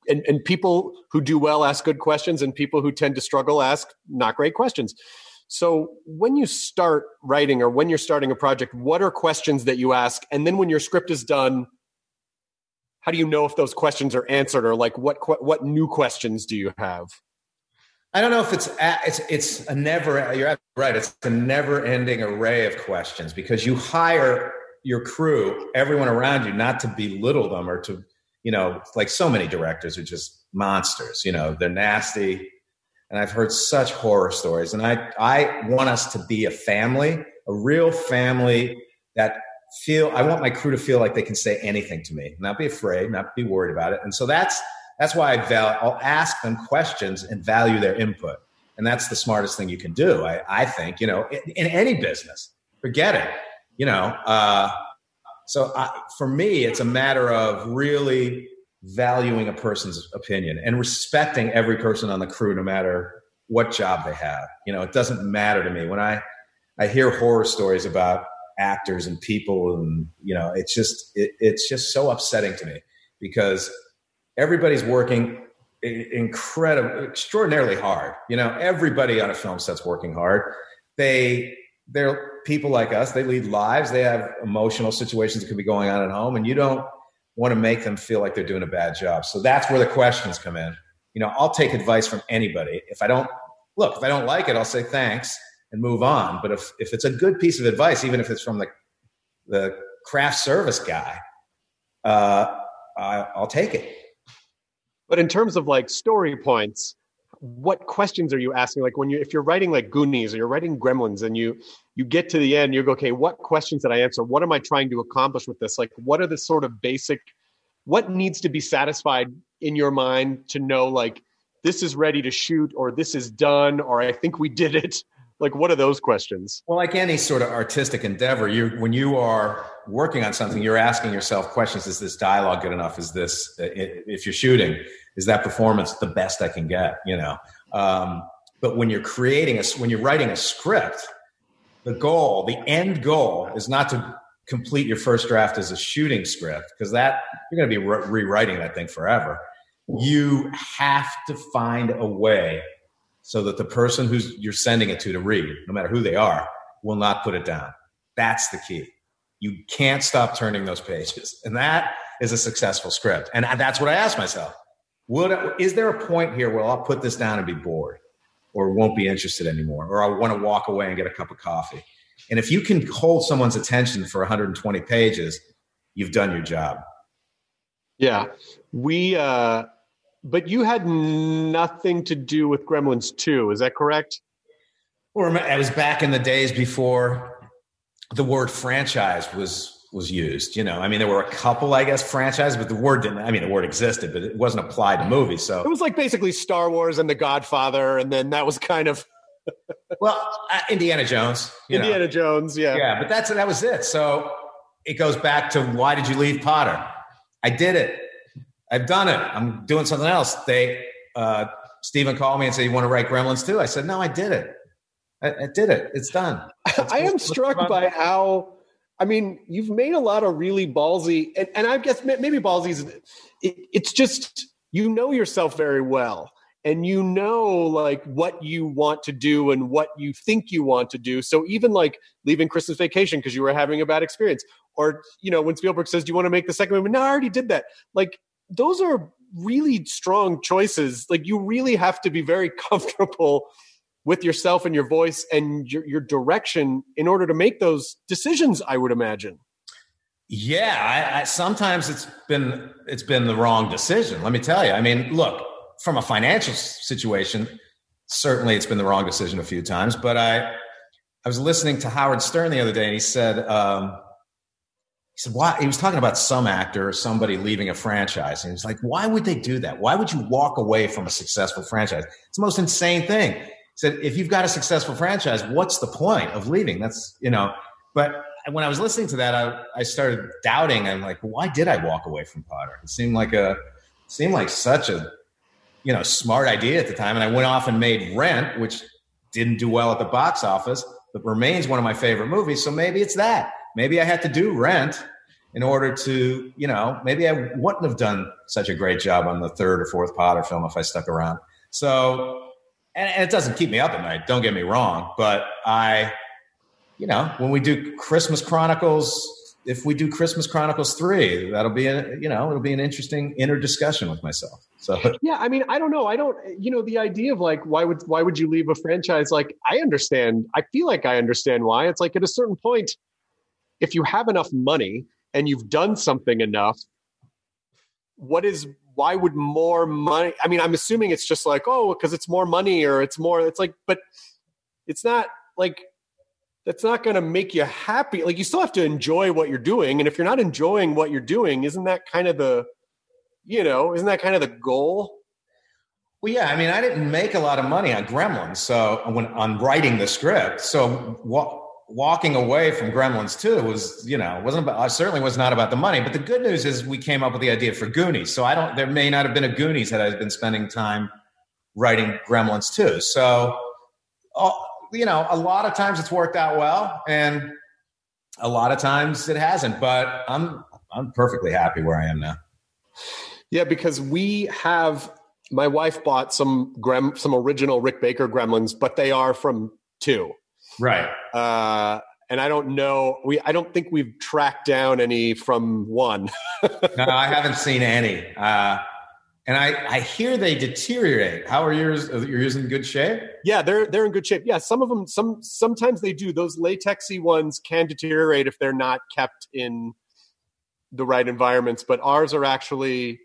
and, and people who do well ask good questions, and people who tend to struggle ask not great questions. So when you start writing or when you're starting a project, what are questions that you ask? And then when your script is done, how do you know if those questions are answered, or like what what new questions do you have? I don't know if it's it's it's a never. You're right. It's a never-ending array of questions because you hire your crew, everyone around you, not to belittle them or to, you know, like so many directors are just monsters. You know, they're nasty, and I've heard such horror stories. And I I want us to be a family, a real family that feel. I want my crew to feel like they can say anything to me, not be afraid, not be worried about it. And so that's that's why I val- I'll ask them questions and value their input. And that's the smartest thing you can do. I, I think, you know, in, in any business, forget it you know, uh, so I, for me, it's a matter of really valuing a person's opinion and respecting every person on the crew, no matter what job they have. You know, it doesn't matter to me when I I hear horror stories about actors and people, and you know, it's just it, it's just so upsetting to me because everybody's working incredible, extraordinarily hard. You know, everybody on a film set's working hard. They they're people like us. They lead lives. They have emotional situations that could be going on at home, and you don't want to make them feel like they're doing a bad job. So that's where the questions come in. You know, I'll take advice from anybody. If I don't look, if I don't like it, I'll say thanks and move on. But if if it's a good piece of advice, even if it's from the the craft service guy, uh, I, I'll take it. But in terms of like story points, what questions are you asking like when you if you're writing like goonies or you're writing gremlins and you you get to the end you go okay what questions did i answer? What am i trying to accomplish with this? Like what are the sort of basic what needs to be satisfied in your mind to know like this is ready to shoot or this is done or i think we did it? Like what are those questions? Well like any sort of artistic endeavor you when you are working on something you're asking yourself questions is this dialogue good enough? Is this if you're shooting is that performance the best I can get? You know, um, but when you're creating a when you're writing a script, the goal, the end goal, is not to complete your first draft as a shooting script because that you're going to be re- rewriting that thing forever. You have to find a way so that the person who's you're sending it to to read, no matter who they are, will not put it down. That's the key. You can't stop turning those pages, and that is a successful script. And that's what I ask myself Will is there a point here where I'll put this down and be bored, or won't be interested anymore, or I want to walk away and get a cup of coffee? And if you can hold someone's attention for 120 pages, you've done your job. Yeah, we. uh But you had nothing to do with Gremlins 2, is that correct? Or it was back in the days before the word franchise was was used. You know, I mean, there were a couple, I guess, franchises, but the word didn't. I mean, the word existed, but it wasn't applied to movies. So it was like basically Star Wars and The Godfather, and then that was kind of well, uh, Indiana Jones. Indiana know. Jones, yeah, yeah. But that's that was it. So it goes back to why did you leave Potter? I did it. I've done it. I'm doing something else. They uh, Steven called me and said, "You want to write Gremlins two?" I said, "No, I did it. I, I did it. It's done." I am struck by how I mean, you've made a lot of really ballsy, and, and I guess maybe ballsy is it, it's just you know yourself very well, and you know like what you want to do and what you think you want to do. So even like leaving Christmas vacation because you were having a bad experience, or you know when Spielberg says, "Do you want to make the second movie?" No, I already did that. Like those are really strong choices. Like you really have to be very comfortable with yourself and your voice and your, your direction in order to make those decisions. I would imagine. Yeah, I, I, sometimes it's been it's been the wrong decision. Let me tell you. I mean, look from a financial situation, certainly it's been the wrong decision a few times. But I I was listening to Howard Stern the other day, and he said um, he said why he was talking about some actor or somebody leaving a franchise, and he's like, why would they do that? Why would you walk away from a successful franchise? It's the most insane thing. Said if you've got a successful franchise, what's the point of leaving? That's you know, but when I was listening to that, I, I started doubting. I'm like, why did I walk away from Potter? It seemed like a seemed like such a you know smart idea at the time, and I went off and made Rent, which didn't do well at the box office, but remains one of my favorite movies. So maybe it's that. Maybe I had to do Rent in order to, you know, maybe I wouldn't have done such a great job on the third or fourth Potter film if I stuck around. So, and, and it doesn't keep me up at night. Don't get me wrong, but I you know, when we do Christmas Chronicles, if we do Christmas Chronicles three, that'll be a you know it'll be an interesting inner discussion with myself. So yeah, I mean, I don't know. I don't you know the idea of like why would why would you leave a franchise? Like I understand. I feel like I understand why. It's like at a certain point, if you have enough money and you've done something enough, what is why would more money? I mean, I'm assuming it's just like oh because it's more money or it's more. It's like, but it's not like that's not going to make you happy. Like you still have to enjoy what you're doing, and if you're not enjoying what you're doing, isn't that kind of the, you know, isn't that kind of the goal? Well, yeah. I mean, I didn't make a lot of money on Gremlins, so when on writing the script, so wa- walking away from Gremlins two was, you know, wasn't about. certainly was not about the money. But the good news is we came up with the idea for Goonies. So I don't. There may not have been a Goonies had I been spending time writing Gremlins two. So. All, you know, a lot of times it's worked out well, and a lot of times it hasn't. But I'm I'm perfectly happy where I am now. Yeah, because we have my wife bought some grem some original Rick Baker Gremlins, but they are from two. Right. Uh, and I don't know. We I don't think we've tracked down any from one. no, I haven't seen any. Uh, and I, I hear they deteriorate. How are yours? You're yours in good shape? Yeah, they're they're in good shape. Yeah, some of them some sometimes they do. Those latexy ones can deteriorate if they're not kept in the right environments. But ours are actually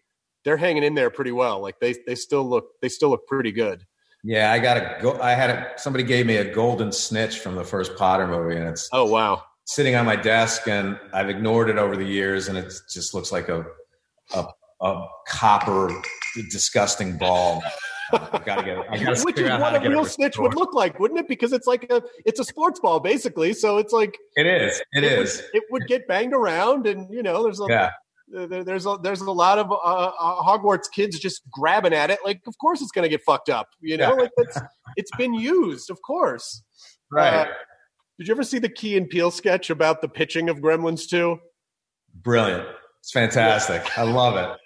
they're hanging in there pretty well. Like they they still look they still look pretty good. Yeah, I got a go. I had a somebody gave me a golden snitch from the first Potter movie, and it's oh wow sitting on my desk, and I've ignored it over the years, and it just looks like a a a copper disgusting ball. I gotta get. I gotta Which is what a real snitch would look like, wouldn't it? Because it's like a it's a sports ball basically. So it's like it is. It, it is. Would, it would get banged around, and you know, there's a yeah. There, there's a there's a lot of uh, uh, Hogwarts kids just grabbing at it. Like, of course, it's going to get fucked up. You know, yeah. like it's it's been used, of course. Right. Uh, did you ever see the Key and Peele sketch about the pitching of Gremlins 2? Brilliant. It's fantastic. Yeah. I love it.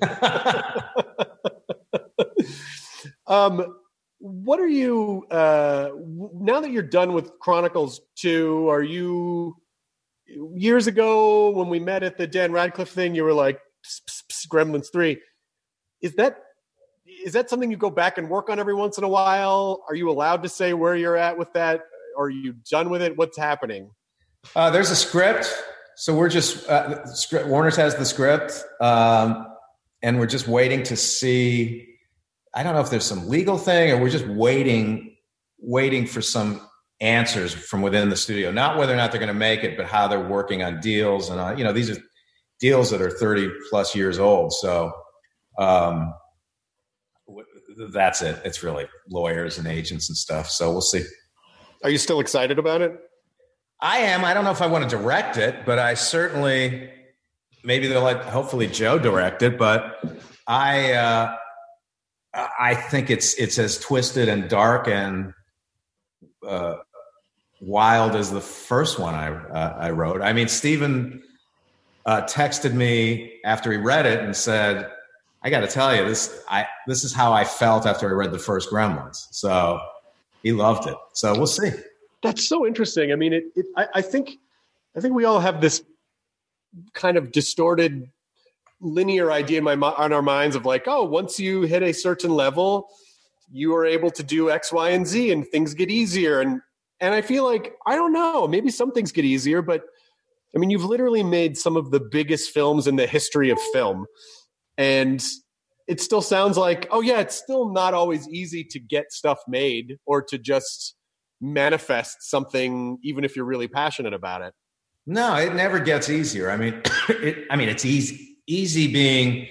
um, what are you uh, now that you're done with Chronicles Two? Are you years ago when we met at the Dan Radcliffe thing? You were like Gremlins Three. Is that is that something you go back and work on every once in a while? Are you allowed to say where you're at with that? Are you done with it? What's happening? Uh, there's a script so we're just uh, script, Warner's has the script, um, and we're just waiting to see. I don't know if there's some legal thing, or we're just waiting, waiting for some answers from within the studio. Not whether or not they're going to make it, but how they're working on deals, and uh, you know these are deals that are 30 plus years old. So um, that's it. It's really lawyers and agents and stuff. So we'll see. Are you still excited about it? I am. I don't know if I want to direct it, but I certainly maybe they'll let hopefully Joe direct it. But I uh, I think it's it's as twisted and dark and uh, wild as the first one I uh, I wrote. I mean, Steven uh, texted me after he read it and said, "I got to tell you this. I this is how I felt after I read the first Gremlins." So he loved it. So we'll see that's so interesting. I mean, it, it I, I think, I think we all have this kind of distorted linear idea in my on our minds of like, oh, once you hit a certain level, you are able to do X, Y, and Z, and things get easier. And and I feel like I don't know, maybe some things get easier, but I mean, you've literally made some of the biggest films in the history of film, and it still sounds like, oh yeah, it's still not always easy to get stuff made or to just manifest something, even if you're really passionate about it. No, it never gets easier. I mean, it, I mean, it's easy. Easy being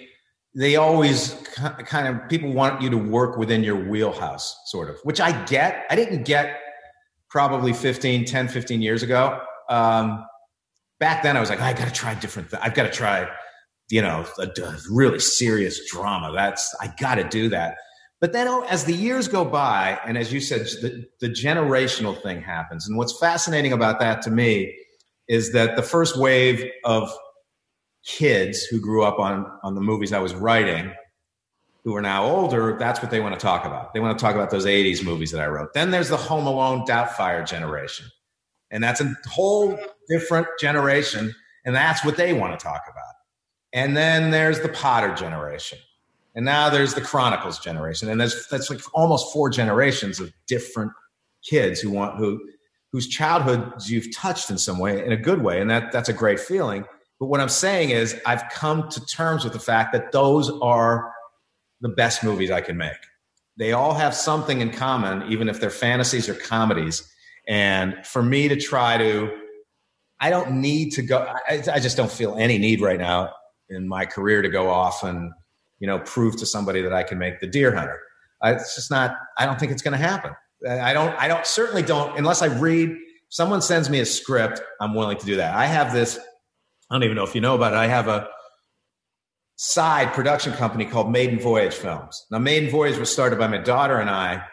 they always kind of people want you to work within your wheelhouse, sort of, which I get. I didn't get probably 15, 10, 15 years ago. Um, back then, I was like, I got to try different. Th- I've got to try, you know, a, a really serious drama. That's I got to do that. But then, oh, as the years go by, and as you said, the, the generational thing happens. And what's fascinating about that to me is that the first wave of kids who grew up on on the movies I was writing, who are now older, that's what they want to talk about. They want to talk about those 80s movies that I wrote. Then there's the Home Alone Doubtfire generation. And that's a whole different generation. And that's what they want to talk about. And then there's the Potter generation. And now there's the Chronicles generation. And there's that's like almost four generations of different kids who want who whose childhoods you've touched in some way, in a good way. And that that's a great feeling. But what I'm saying is, I've come to terms with the fact that those are the best movies I can make. They all have something in common, even if they're fantasies or comedies. And for me to try to, I don't need to go, I, I just don't feel any need right now in my career to go off and, you know, prove to somebody that I can make the deer hunter. I, it's just not, I don't think it's going to happen. I don't, I don't, certainly don't, unless I read, someone sends me a script, I'm willing to do that. I have this I don't even know if you know about it. I have a side production company called Maiden Voyage Films. Now, Maiden Voyage was started by my daughter and I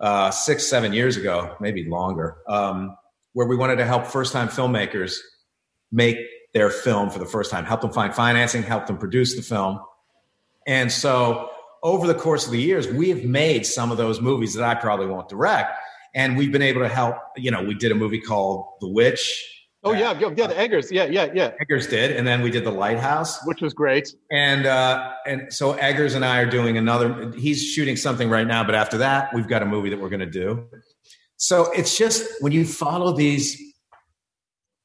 uh, six, seven years ago, maybe longer, um, where we wanted to help first time filmmakers make their film for the first time, help them find financing, help them produce the film. And so, over the course of the years, we have made some of those movies that I probably won't direct. And we've been able to help, you know, we did a movie called The Witch Oh yeah, yeah, yeah, the Eggers, yeah, yeah, yeah. Eggers did, and then we did the Lighthouse, which was great. And uh, and so Eggers and I are doing another. He's shooting something right now, but after that, we've got a movie that we're going to do. So it's just when you follow these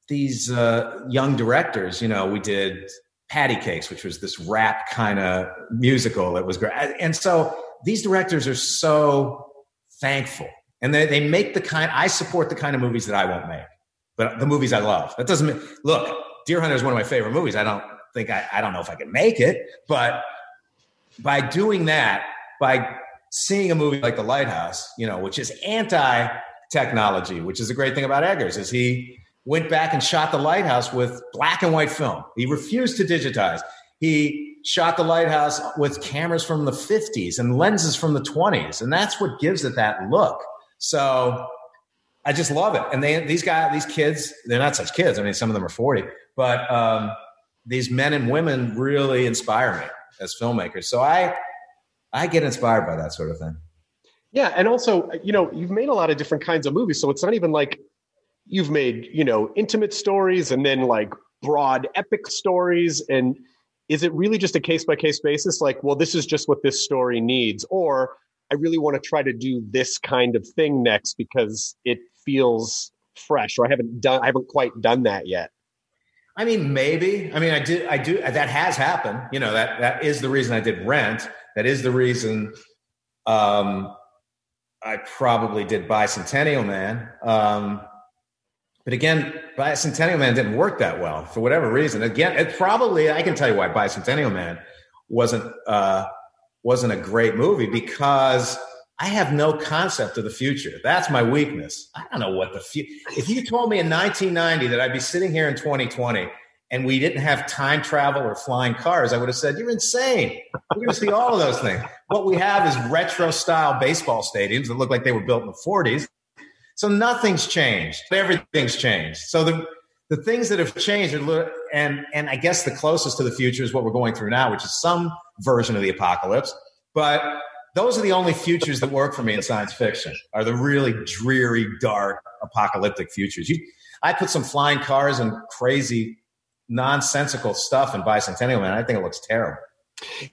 these uh, young directors, you know, we did Patti Cake$, which was this rap kind of musical that was great, and so these directors are so thankful, and they they make the kind. I support the kind of movies that I won't make but the movies I love. That doesn't mean, look, Deer Hunter is one of my favorite movies. I don't think I, I don't know if I can make it, but by doing that, by seeing a movie like The Lighthouse, you know, which is anti technology, which is a great thing about Eggers, is he went back and shot The Lighthouse with black and white film. He refused to digitize. He shot The Lighthouse with cameras from the 50s and lenses from the 20s. And that's what gives it that look. So I just love it. And they, these guys, these kids, they're not such kids. I mean, some of them are 40, but um, these men and women really inspire me as filmmakers. So I, I get inspired by that sort of thing. Yeah. And also, you know, you've made a lot of different kinds of movies. So it's not even like you've made, you know, intimate stories and then like broad epic stories. And is it really just a case by case basis? Like, well, this is just what this story needs. Or I really want to try to do this kind of thing next because it feels fresh or I haven't done I haven't quite done that yet. I mean, maybe. I mean, I do. I do. That has happened. You know, that that is the reason I did Rent. That is the reason. Um, I probably did Bicentennial Man. Um, but again, Bicentennial Man didn't work that well for whatever reason. Again, it probably I can tell you why Bicentennial Man wasn't uh, wasn't a great movie because I have no concept of the future. That's my weakness. I don't know what the future. If you told me in 1990 that I'd be sitting here in 2020 and we didn't have time travel or flying cars, I would have said, You're insane. We're going to see all of those things. What we have is retro style baseball stadiums that look like they were built in the 40s. So nothing's changed. Everything's changed. So the, the things that have changed are, and, and I guess the closest to the future is what we're going through now, which is some version of the apocalypse. But those are the only futures that work for me in science fiction are the really dreary, dark, apocalyptic futures. You, I put some flying cars and crazy nonsensical stuff in Bicentennial Man. I think it looks terrible.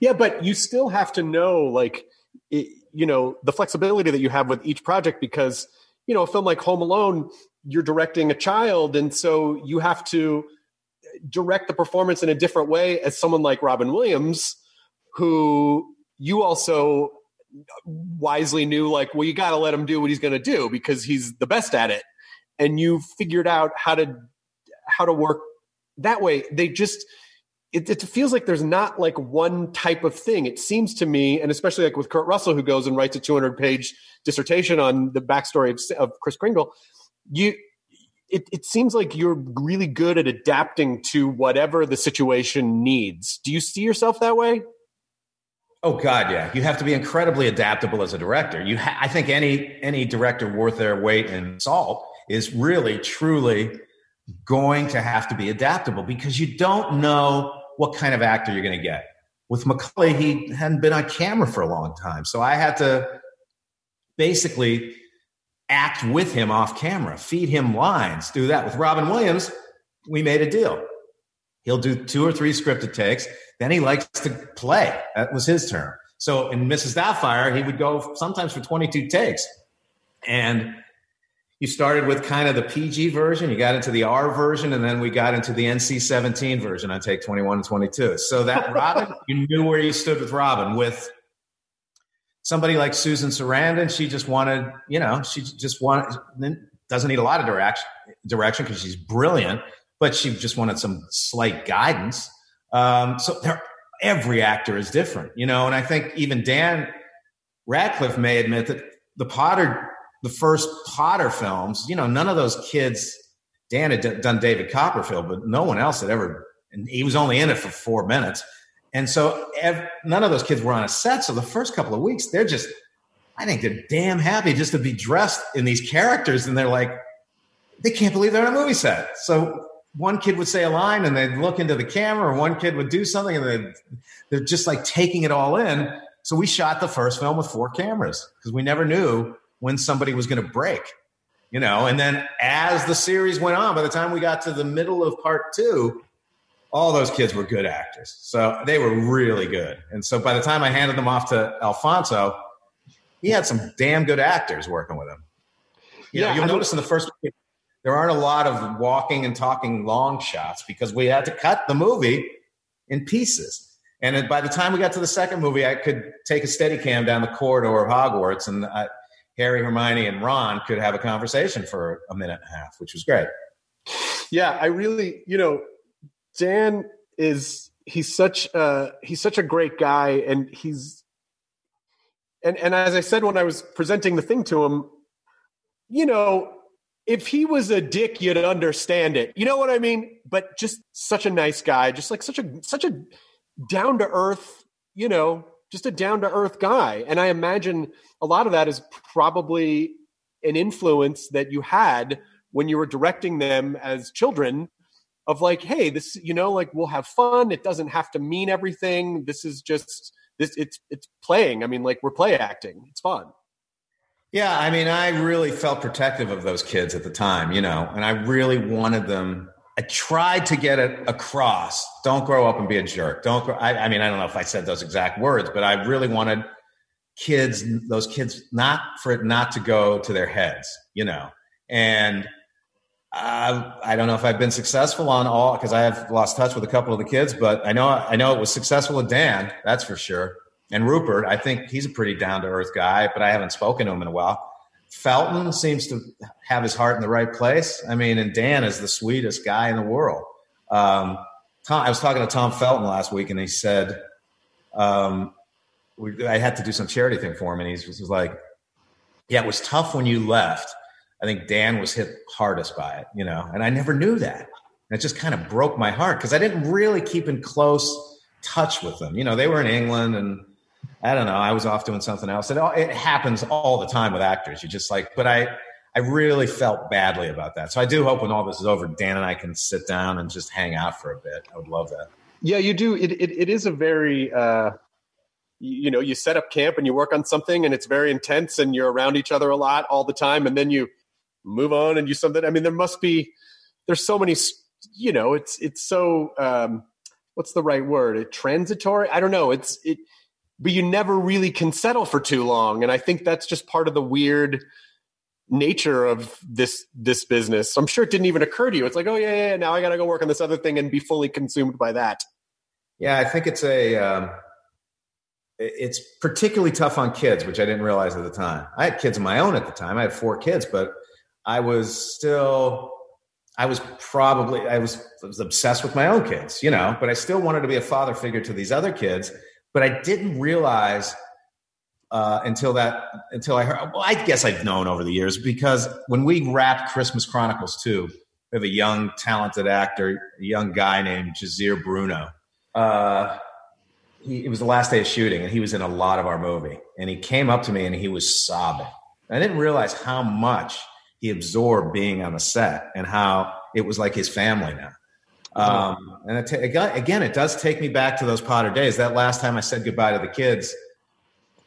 Yeah, but you still have to know, like, it, you know, the flexibility that you have with each project because, you know, a film like Home Alone, you're directing a child, and so you have to direct the performance in a different way as someone like Robin Williams, who you also wisely knew, like, well, you got to let him do what he's going to do because he's the best at it, and you figured out how to how to work that way. They just it, it, feels like there's not like one type of thing. It seems to me, and especially like with Kurt Russell, who goes and writes a 200 page dissertation on the backstory of, of Kris Kringle, you, it, it seems like you're really good at adapting to whatever the situation needs. Do you see yourself that way? Oh God, yeah. You have to be incredibly adaptable as a director. You, ha- I think any any director worth their weight in salt is really truly going to have to be adaptable because you don't know what kind of actor you're going to get. With Macaulay, he hadn't been on camera for a long time. So I had to basically act with him off camera, feed him lines, do that. With Robin Williams, we made a deal. He'll do two or three scripted takes. Then he likes to play. That was his term. So in Mrs. Doubtfire, he would go sometimes for 22 takes. And you started with kind of the PG version, you got into the R version, and then we got into the NC 17 version on take 21 and 22. So that Robin, you knew where you stood with Robin. With somebody like Susan Sarandon, she just wanted, you know, she just wanted, doesn't need a lot of direction direction because she's brilliant, but she just wanted some slight guidance. Um, so every actor is different, you know, and I think even Dan Radcliffe may admit that the Potter the first Potter films, you know, none of those kids, Dan had d- done David Copperfield, but no one else had ever, and he was only in it for four minutes. And so ev- none of those kids were on a set. So the first couple of weeks, they're just, I think they're damn happy just to be dressed in these characters. And they're like, they can't believe they're on a movie set. So one kid would say a line and they'd look into the camera, or one kid would do something and they'd, they're just like taking it all in. So we shot the first film with four cameras because we never knew when somebody was going to break, you know. And then as the series went on, by the time we got to the middle of part two, all those kids were good actors. So they were really good. And so by the time I handed them off to Alfonso, he had some damn good actors working with him. You yeah, know, you'll notice in the first there aren't a lot of walking and talking long shots because we had to cut the movie in pieces. And by the time we got to the second movie, I could take a steady cam down the corridor of Hogwarts and I, Harry, Hermione, and Ron could have a conversation for a minute and a half, which was great. Yeah, I really, you know, Dan is he's such a he's such a great guy, and he's and and as I said when I was presenting the thing to him, you know, if he was a dick, you'd understand it. You know what I mean? But just such a nice guy, just like such a such a down to earth, you know, just a down to earth guy. And I imagine a lot of that is probably an influence that you had when you were directing them as children of like, hey, this, you know, like we'll have fun. It doesn't have to mean everything. This is just this it's it's playing. I mean, like we're play acting. It's fun. Yeah, I mean, I really felt protective of those kids at the time, you know, and I really wanted them I tried to get it across. Don't grow up and be a jerk. Don't. Grow, I, I, mean, I don't know if I said those exact words, but I really wanted kids, those kids, not for it not to go to their heads, you know. And I, I don't know if I've been successful on all because I have lost touch with a couple of the kids, but I know I know it was successful with Dan. That's for sure. And Rupert, I think he's a pretty down to earth guy, but I haven't spoken to him in a while. Felton seems to have his heart in the right place. I mean, and Dan is the sweetest guy in the world. Um, Tom, I was talking to Tom Felton last week, and he said, um, we, I had to do some charity thing for him, and he was, was like, "Yeah, it was tough when you left. I think Dan was hit hardest by it, you know, and I never knew that. And it just kind of broke my heart because I didn't really keep in close touch with them. You know, they were in England and I don't know. I was off doing something else. It, it happens all the time with actors. You're just like, but I, I really felt badly about that. So I do hope when all this is over, Dan and I can sit down and just hang out for a bit. I would love that. Yeah, you do. It, it, it is a very, uh, you know, you set up camp and you work on something and it's very intense and you're around each other a lot all the time. And then you move on and you something. I mean, there must be, there's so many you know, it's it's so um, what's the right word? It transitory. I don't know. It's it, but you never really can settle for too long, and I think that's just part of the weird nature of this this business. I'm sure it didn't even occur to you. It's like, oh yeah, yeah, now I got to go work on this other thing and be fully consumed by that. Yeah, I think it's a um, it's particularly tough on kids, which I didn't realize at the time. I had kids of my own at the time. I had four kids, but I was still I was probably I was I was obsessed with my own kids, you know, but I still wanted to be a father figure to these other kids. But I didn't realize uh, until that until I heard. Well, I guess I've known over the years because when we wrapped Christmas Chronicles 2, we have a young talented actor, a young guy named Jahzir Bruno. Uh, he, it was the last day of shooting, and he was in a lot of our movie. And he came up to me and he was sobbing. I didn't realize how much he absorbed being on the set and how it was like his family now. Um, and it again, it does take me back to those Potter days. That last time I said goodbye to the kids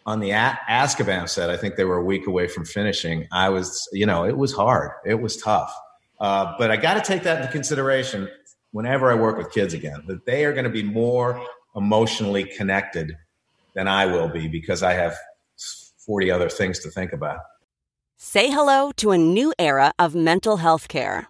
on the a- Azkaban set, I think they were a week away from finishing. I was, you know, it was hard. It was tough. Uh, but I got to take that into consideration whenever I work with kids again, that they are going to be more emotionally connected than I will be because I have 40 other things to think about. Say hello to a new era of mental health care.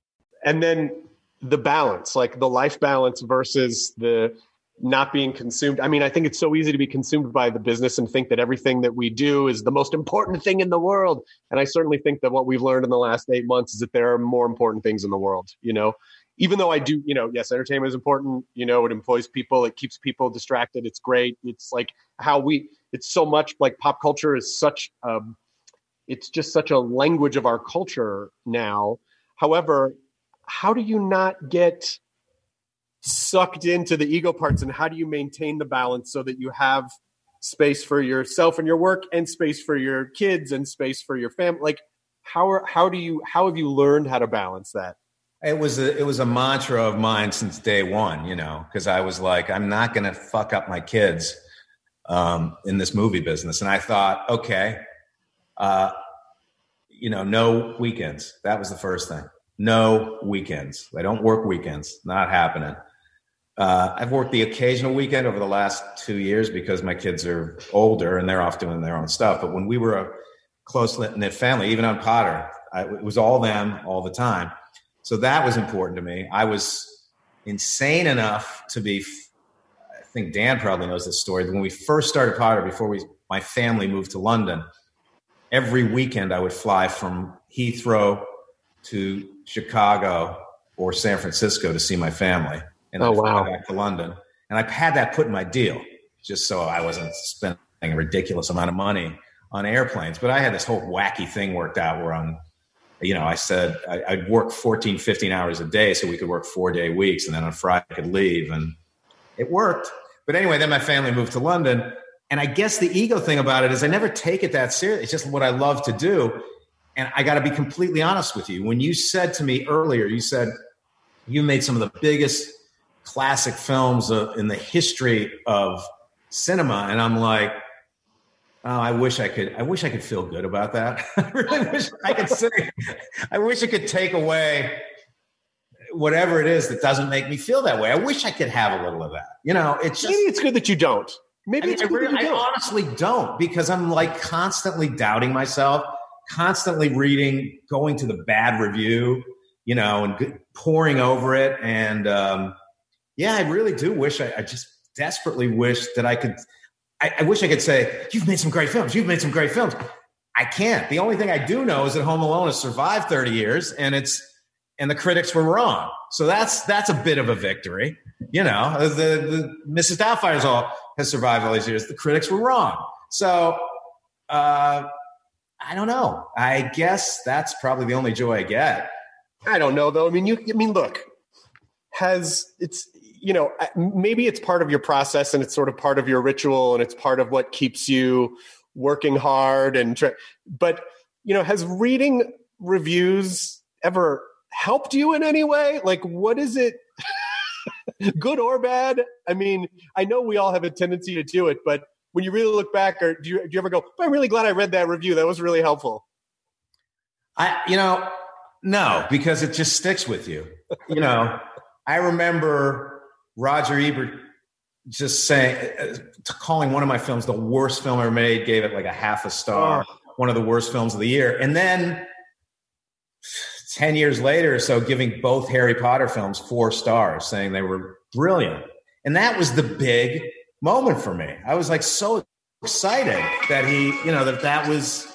And then the balance, like the life balance versus the not being consumed. I mean, I think it's so easy to be consumed by the business and think that everything that we do is the most important thing in the world. And I certainly think that what we've learned in the last eight months is that there are more important things in the world, you know? Even though I do, you know, yes, entertainment is important. You know, it employs people, it keeps people distracted. It's great. It's like how we, it's so much like pop culture is such, um, it's just such a language of our culture now. However, how do you not get sucked into the ego parts and how do you maintain the balance so that you have space for yourself and your work and space for your kids and space for your family? Like how are, how do you how have you learned how to balance that? It was a it was a mantra of mine since day one you know because i was like i'm not going to fuck up my kids um, in this movie business. And i thought okay uh, you know no weekends. That was the first thing no weekends i don't work weekends not happening uh, I've worked the occasional weekend over the last two years because my kids are older and they're off doing their own stuff. But when we were a close knit family, even on Potter, I, it was all them all the time. So that was important to me. I was insane enough to be. I think Dan probably knows this story. When we first started Potter, before we my family moved to London, every weekend I would fly from Heathrow to Chicago or San Francisco to see my family and oh, then wow. back to London. And I had that put in my deal just so I wasn't spending a ridiculous amount of money on airplanes. But I had this whole wacky thing worked out where I'm, you know, I said I, would work 14, 15 hours a day so we could work four day weeks. And then on Friday I could leave. And it worked. But anyway, then my family moved to London. And I guess the ego thing about it is I never take it that seriously. It's just what I love to do. And I got to be completely honest with you. When you said to me earlier, you said you made some of the biggest classic films in the history of cinema. And I'm like, Oh, I wish I could. I wish I could feel good about that. I really wish I could say. I wish I could take away whatever it is that doesn't make me feel that way. I wish I could have a little of that. You know, it's just, maybe it's good that you don't. Maybe I, mean, it's I, really, that you I honestly don't because I'm like constantly doubting myself, constantly reading, going to the bad review, you know, and pouring over it. And um, yeah, I really do wish I, I just desperately wish that I could. I, I wish I could say, "You've made some great films. You've made some great films." I can't. The only thing I do know is that Home Alone has survived 30 years, and it's and the critics were wrong. So that's that's a bit of a victory. You know, the, the Mrs. Doubtfire's all has survived all these years. The critics were wrong. So uh, I don't know. I guess that's probably the only joy I get. I don't know though. I mean, you. I mean, look, has it's you know maybe it's part of your process and it's sort of part of your ritual and it's part of what keeps you working hard and try, but you know has reading reviews ever helped you in any way like what is it good or bad i mean i know we all have a tendency to do it but when you really look back or do you, do you ever go i'm really glad i read that review that was really helpful I, you know, no, because it just sticks with you. You know, I remember Roger Ebert just saying, uh, calling one of my films the worst film ever made, gave it like a half a star, one of the worst films of the year. And then 10 years later or so, giving both Harry Potter films four stars, saying they were brilliant. And that was the big moment for me. I was like so excited that he, you know, that that was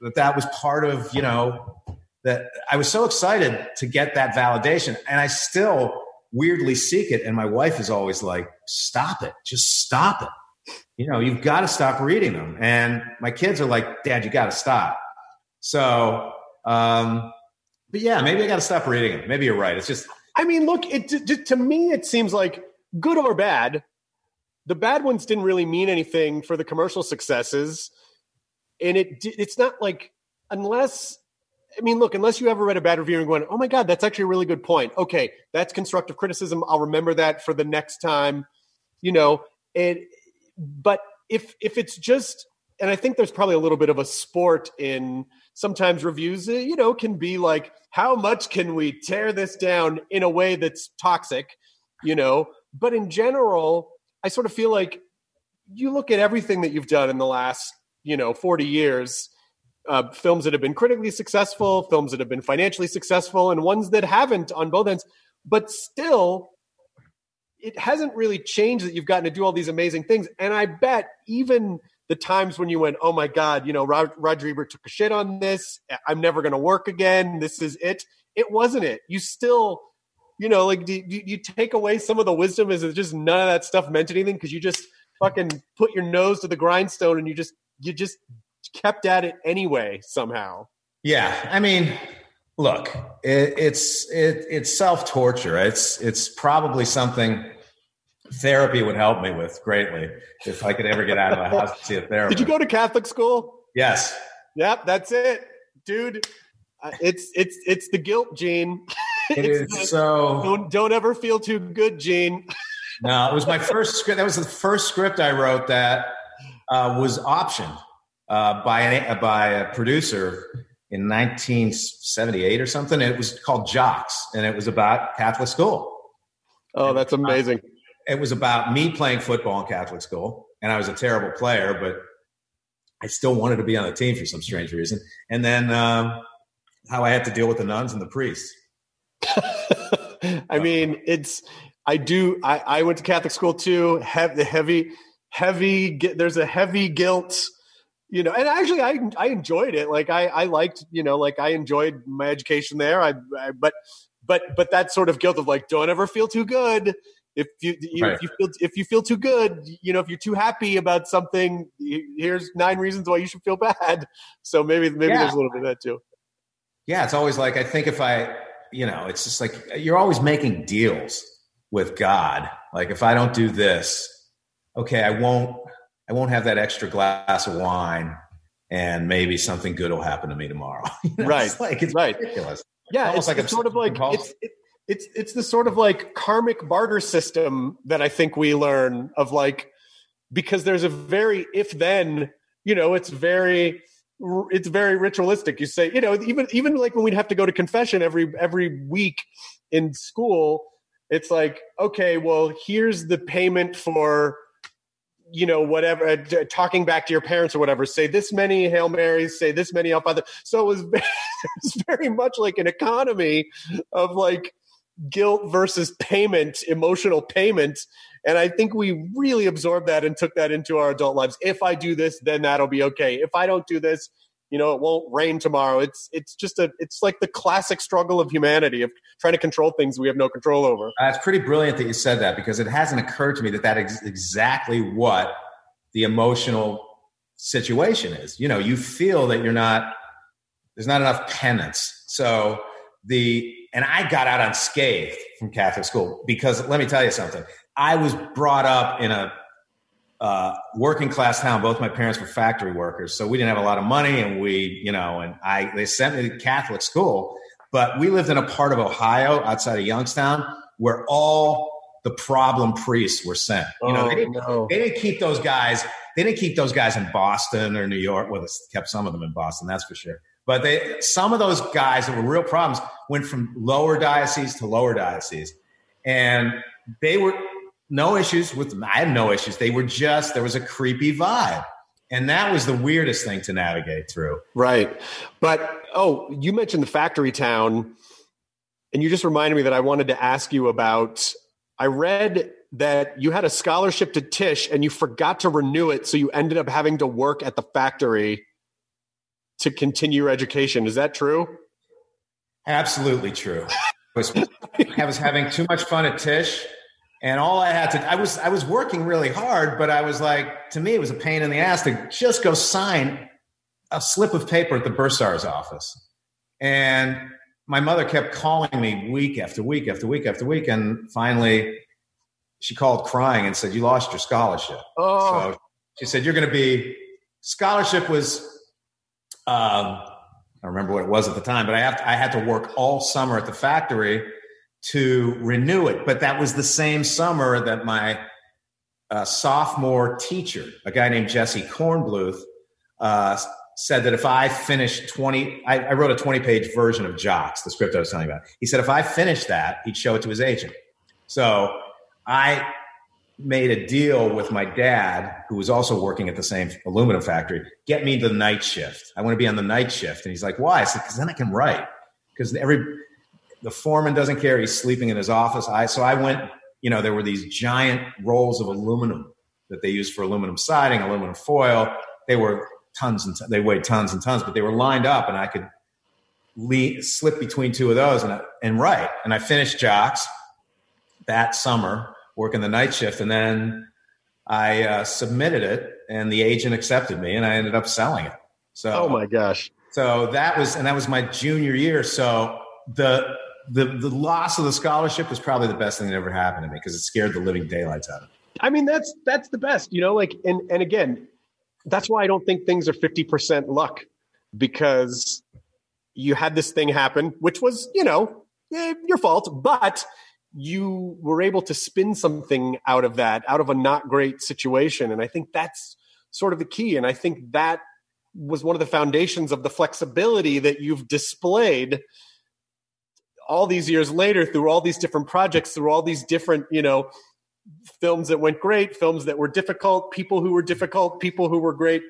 that that was part of you know that i was so excited to get that validation. And i still weirdly seek it. And my wife is always like stop it. Just stop it. You know you've got to stop reading them. And my kids are like dad you got to stop. So um but yeah maybe i got to stop reading them. Maybe you're right. It's just I mean, look, it to, to me it seems like good or bad. The bad ones didn't really mean anything for the commercial successes, and it it's not like unless I mean, look, unless you ever read a bad review and going, "Oh my god, that's actually a really good point." Okay, that's constructive criticism. I'll remember that for the next time. You know, and but if if it's just and I think there's probably a little bit of a sport in sometimes reviews, uh, you know, can be like, how much can we tear this down in a way that's toxic, you know? But in general, I sort of feel like you look at everything that you've done in the last, you know, 40 years, uh, films that have been critically successful, films that have been financially successful, and ones that haven't on both ends. But still, it hasn't really changed that you've gotten to do all these amazing things. And I bet even the times when you went, oh my God, you know, Rod- Roger Ebert took a shit on this. I'm never going to work again. This is it. It wasn't it. You still, you know, like, do, do you take away some of the wisdom? Is it just none of that stuff meant anything? Because you just fucking put your nose to the grindstone and you just, you just kept at it anyway somehow. Yeah, I mean, look, it, it's it, it's self torture. It's it's probably something therapy would help me with greatly if I could ever get out of the house to see a therapist. Did you go to Catholic school? Yes. Yep, that's it, dude. Uh, it's it's it's the guilt gene. It It's the- so. Don't don't ever feel too good, Gene. No, it was my first script. That was the first script I wrote that uh, was optioned uh, by an, by a producer in 1978 or something. It was called Jocks, and it was about Catholic school. Oh, that's amazing. It was about me playing football in Catholic school, and I was a terrible player, but I still wanted to be on the team for some strange reason. And then um, how I had to deal with the nuns and the priests. I uh-huh. mean, it's I do. I, I went to Catholic school too. Have the heavy, heavy. There's a heavy guilt, you know. And actually, I I enjoyed it. Like I I liked, you know, like I enjoyed my education there. I, I but but but that sort of guilt of like, don't ever feel too good. If you, you Right. if you feel if you feel too good, you know, if you're too happy about something, here's nine reasons why you should feel bad. So maybe maybe Yeah. there's a little bit of that too. Yeah, it's always like I think if I, you know, it's just like you're always making deals with God. Like if I don't do this, okay, I won't I won't have that extra glass of wine and maybe something good will happen to me tomorrow. You know, Right, It's like it's right. ridiculous. Yeah, Almost it's like a sort of like it's it, it's it's the sort of like karmic barter system that I think we learn of like because there's a very if then, you know, it's very it's very ritualistic. You say, you know, even even like when we'd have to go to confession every every week in school, it's like, okay, well, here's the payment for you know whatever uh, talking back to your parents or whatever. Say this many hail marys say this many up other so it was, it was very much like an economy of like guilt versus payment emotional payment and I think we really absorbed that and took that into our adult lives. If I do this, then that'll be okay. If I don't do this, you know, it won't rain tomorrow. It's it's just a it's like the classic struggle of humanity of trying to control things we have no control over. Uh, it's pretty brilliant that you said that because it hasn't occurred to me that that is exactly what the emotional situation is. You know, you feel that you're not there's not enough penance. So the and I got out unscathed from Catholic school because let me tell you something. I was brought up in a uh, working class town. Both my parents were factory workers, so we didn't have a lot of money, and we, you know, and I they sent me to Catholic school, but we lived in a part of Ohio outside of Youngstown where all the problem priests were sent. You know, Oh, they, didn't, no. they didn't keep those guys. They didn't keep those guys in Boston or New York. Well, they kept some of them in Boston, that's for sure. But they, some of those guys that were real problems went from lower diocese to lower diocese, and they were no issues with them. I had no issues. They were just there was a creepy vibe, and that was the weirdest thing to navigate through. Right. But oh, you mentioned the factory town, and you just reminded me that I wanted to ask you about. I read that you had a scholarship to Tisch and you forgot to renew it, so you ended up having to work at the factory to continue your education. Is that true? Absolutely true. I was having too much fun at Tisch, and all I had to I was I was working really hard, but I was like, to me, it was a pain in the ass to just go sign a slip of paper at the bursar's office. And my mother kept calling me week after week after week after week, and finally, she called crying and said, "You lost your scholarship." Oh. So she said, "You're going to be." Scholarship was um, I remember what it was at the time, but I have to, I had to work all summer at the factory to renew it. But that was the same summer that my uh, sophomore teacher, a guy named Jesse Kornbluth, uh, said that if I finished 20, I, I wrote a 20 page version of Jocks, the script I was telling you about. He said if I finished that, he'd show it to his agent. So I made a deal with my dad, who was also working at the same aluminum factory, get me the night shift. I want to be on the night shift. And he's like, why? I said, because then I can write. Because every the foreman doesn't care. He's sleeping in his office. I so I went, you know, there were these giant rolls of aluminum that they used for aluminum siding, aluminum foil. They were tons and they weighed tons and tons, but they were lined up and I could slip between two of those and, and write. And I finished jocks that summer working the night shift. And then I uh, submitted it and the agent accepted me and I ended up selling it. So, Oh my gosh. so that was, and that was my junior year. So the, the, the loss of the scholarship was probably the best thing that ever happened to me because it scared the living daylights out of me. I mean, that's that's the best, you know. Like, and and again, that's why I don't think things are fifty percent luck because you had this thing happen, which was, you know, eh, your fault, but you were able to spin something out of that, out of a not great situation, and I think that's sort of the key. And I think that was one of the foundations of the flexibility that you've displayed all these years later through all these different projects through all these different you know films that went great films that were difficult people who were difficult people who were great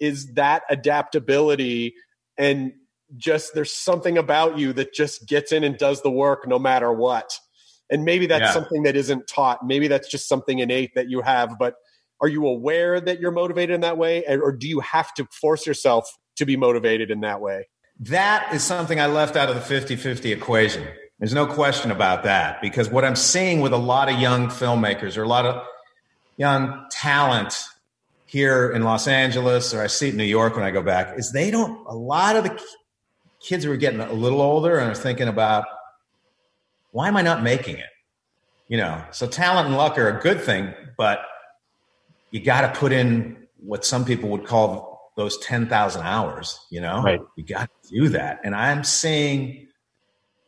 is that adaptability and just there's something about you that just gets in and does the work no matter what. And maybe that's Yeah. something that isn't taught. Maybe that's just something innate that you have but are you aware that you're motivated in that way? Or do you have to force yourself to be motivated in that way That is something I left out of the 50 50 equation. There's no question about that because what I'm seeing with a lot of young filmmakers or a lot of young talent here in Los Angeles or I see it in New York when I go back is they don't, a lot of the kids who are getting a little older and are thinking about why am I not making it? You know, so talent and luck are a good thing, but you got to put in what some people would call those 10,000 hours, you know? Right. You got to do that. And I'm seeing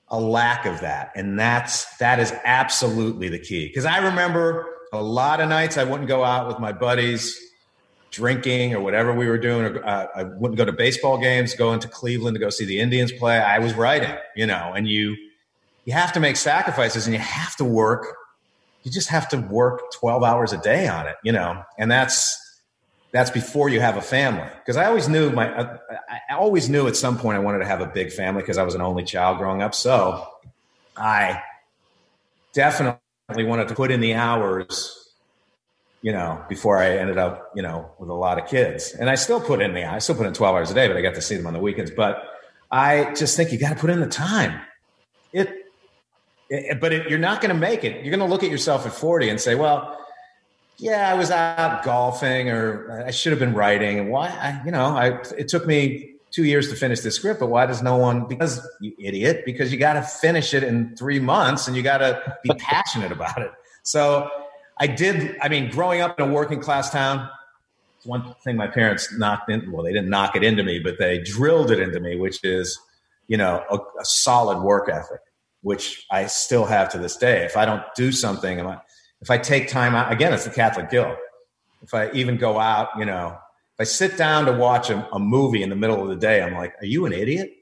a lack of that. And that's, that is absolutely the key. Cause I remember a lot of nights I wouldn't go out with my buddies drinking or whatever we were doing. Or, uh, I wouldn't go to baseball games, go into Cleveland to go see the Indians play. I was writing, you know, and you you have to make sacrifices and you have to work. You just have to work 12 hours a day on it, you know, and that's that's before you have a family. Because I always knew my, uh, I always knew at some point I wanted to have a big family because I was an only child growing up. So I definitely wanted to put in the hours you know, before I ended up, you know, with a lot of kids. And I still put in the, I still put in 12 hours a day, but I got to see them on the weekends. But I just think you got to put in the time. It, it but it, you're not going to make it. You're going to look at yourself at 40 and say, well, yeah, I was out golfing or I should have been writing. Why, I, you know, I, it took me two years to finish this script, but why does no one, because you idiot, because you got to finish it in three months and you got to be passionate about it. So I did. I mean, growing up in a working class town, one thing my parents knocked in. Well, they didn't knock it into me, but they drilled it into me, which is, you know, a, a solid work ethic, which I still have to this day. If I don't do something, if I take time out, again, it's the Catholic guilt. If I even go out, you know, if I sit down to watch a, a movie in the middle of the day, I'm like, are you an idiot?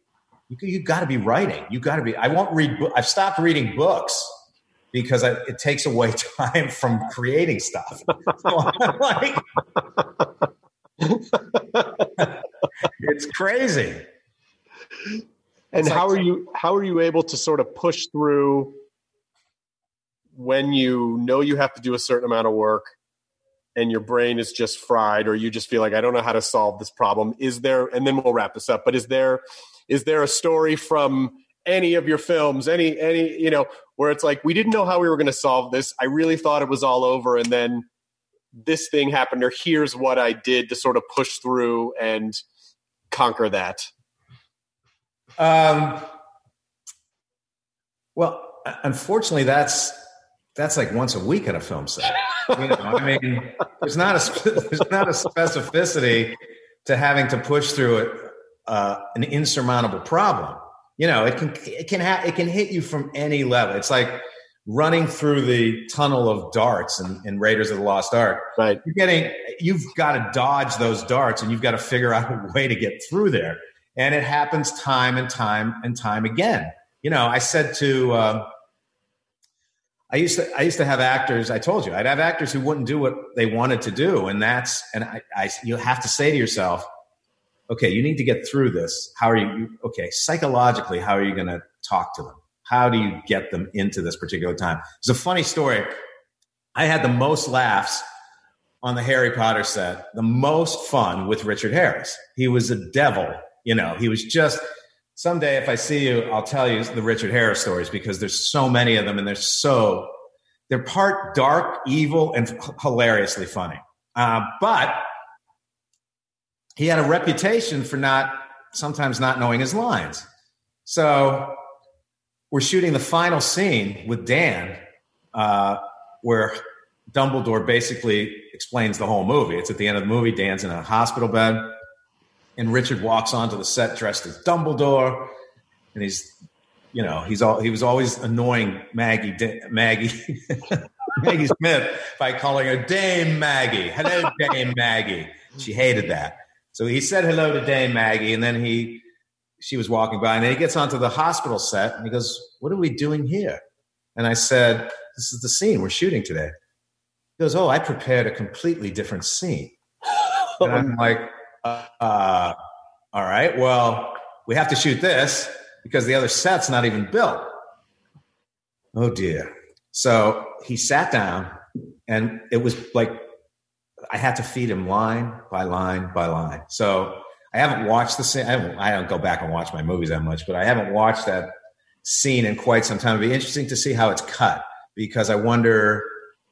You, you got to be writing. You got to be. I won't read. I've stopped reading books because I, it takes away time from creating stuff. So like, it's crazy. And it's how like, are you how are you able to sort of push through when you know you have to do a certain amount of work and your brain is just fried or you just feel like I don't know how to solve this problem is there and then we'll wrap this up but is there is there a story from any of your films any any you know where it's like we didn't know how we were going to solve this. I really thought it was all over and then this thing happened or here's what i did to sort of push through and conquer that um well unfortunately that's that's like once a week at a film set you know i mean there's not a there's not a specificity to having to push through it uh, an insurmountable problem you know, it can it can ha- it can hit you from any level. It's like running through the tunnel of darts in, in Raiders of the Lost Ark. Right. You're getting you've got to dodge those darts and you've got to figure out a way to get through there. And it happens time and time and time again. You know, I said to um, I used to I used to have actors. I told you I'd have actors who wouldn't do what they wanted to do, and that's and I, I you have to say to yourself, okay, you need to get through this. How are you? Okay, psychologically, how are you going to talk to them? How do you get them into this particular time? It's a funny story. I had the most laughs on the Harry Potter set, the most fun with Richard Harris. He was a devil, you know, he was just someday if I see you, I'll tell you the Richard Harris stories because there's so many of them and they're so they're part dark, evil, and hilariously funny. Uh, but he had a reputation for not sometimes not knowing his lines. So we're shooting the final scene with Dan, uh, where Dumbledore basically explains the whole movie. It's at the end of the movie. Dan's in a hospital bed, and Richard walks onto the set dressed as Dumbledore, and he's, you know, he's all he was always annoying Maggie Maggie Maggie Smith by calling her Dame Maggie. Hello, Dame Maggie. She hated that. So he said hello to Dame Maggie, and then he she was walking by, and then he gets onto the hospital set, and he goes, "What are we doing here?" And I said, "This is the scene we're shooting today." He goes, "Oh, I prepared a completely different scene." and I'm like, uh, "All right, well, we have to shoot this because the other set's not even built." Oh dear. So he sat down, and it was like I had to feed him line by line by line. So I haven't watched the scene. I, I, don't go back and watch my movies that much, but I haven't watched that scene in quite some time. It'd be interesting to see how it's cut because I wonder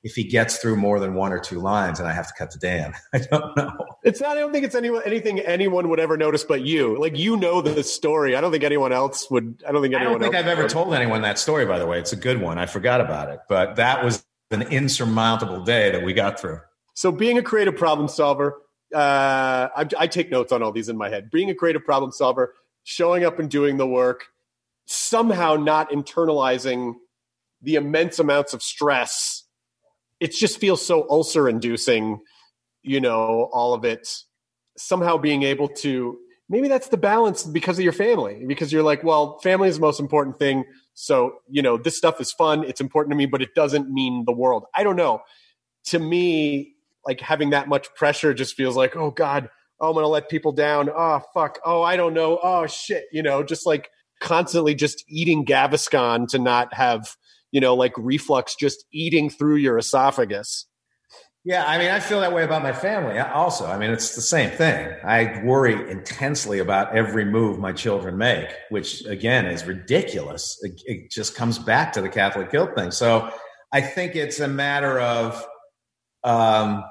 if he gets through more than one or two lines and I have to cut to Dan. I don't know. It's not, I don't think it's anyone, anything anyone would ever notice but you. Like, you know the story. I don't think anyone else would. I don't think anyone I don't think I've ever told anyone that story, by the way. It's a good one. I forgot about it, but that was an insurmountable day that we got through. So, being a creative problem solver, uh, I, I take notes on all these in my head. Being a creative problem solver, showing up and doing the work, somehow not internalizing the immense amounts of stress it just feels so ulcer inducing, you know, all of it somehow being able to maybe that's the balance because of your family because you're like well family is the most important thing so you know this stuff is fun it's important to me but it doesn't mean the world. I don't know. To me like having that much pressure just feels like oh god oh i'm gonna let people down. Oh fuck. Oh i don't know. Oh shit you know just like constantly just eating gaviscon to not have you know like reflux just eating through your esophagus yeah, I mean, I feel that way about my family also. I mean, it's the same thing. I worry intensely about every move my children make, which again is ridiculous. It, it, just comes back to the Catholic guilt thing. So I think it's a matter of, um,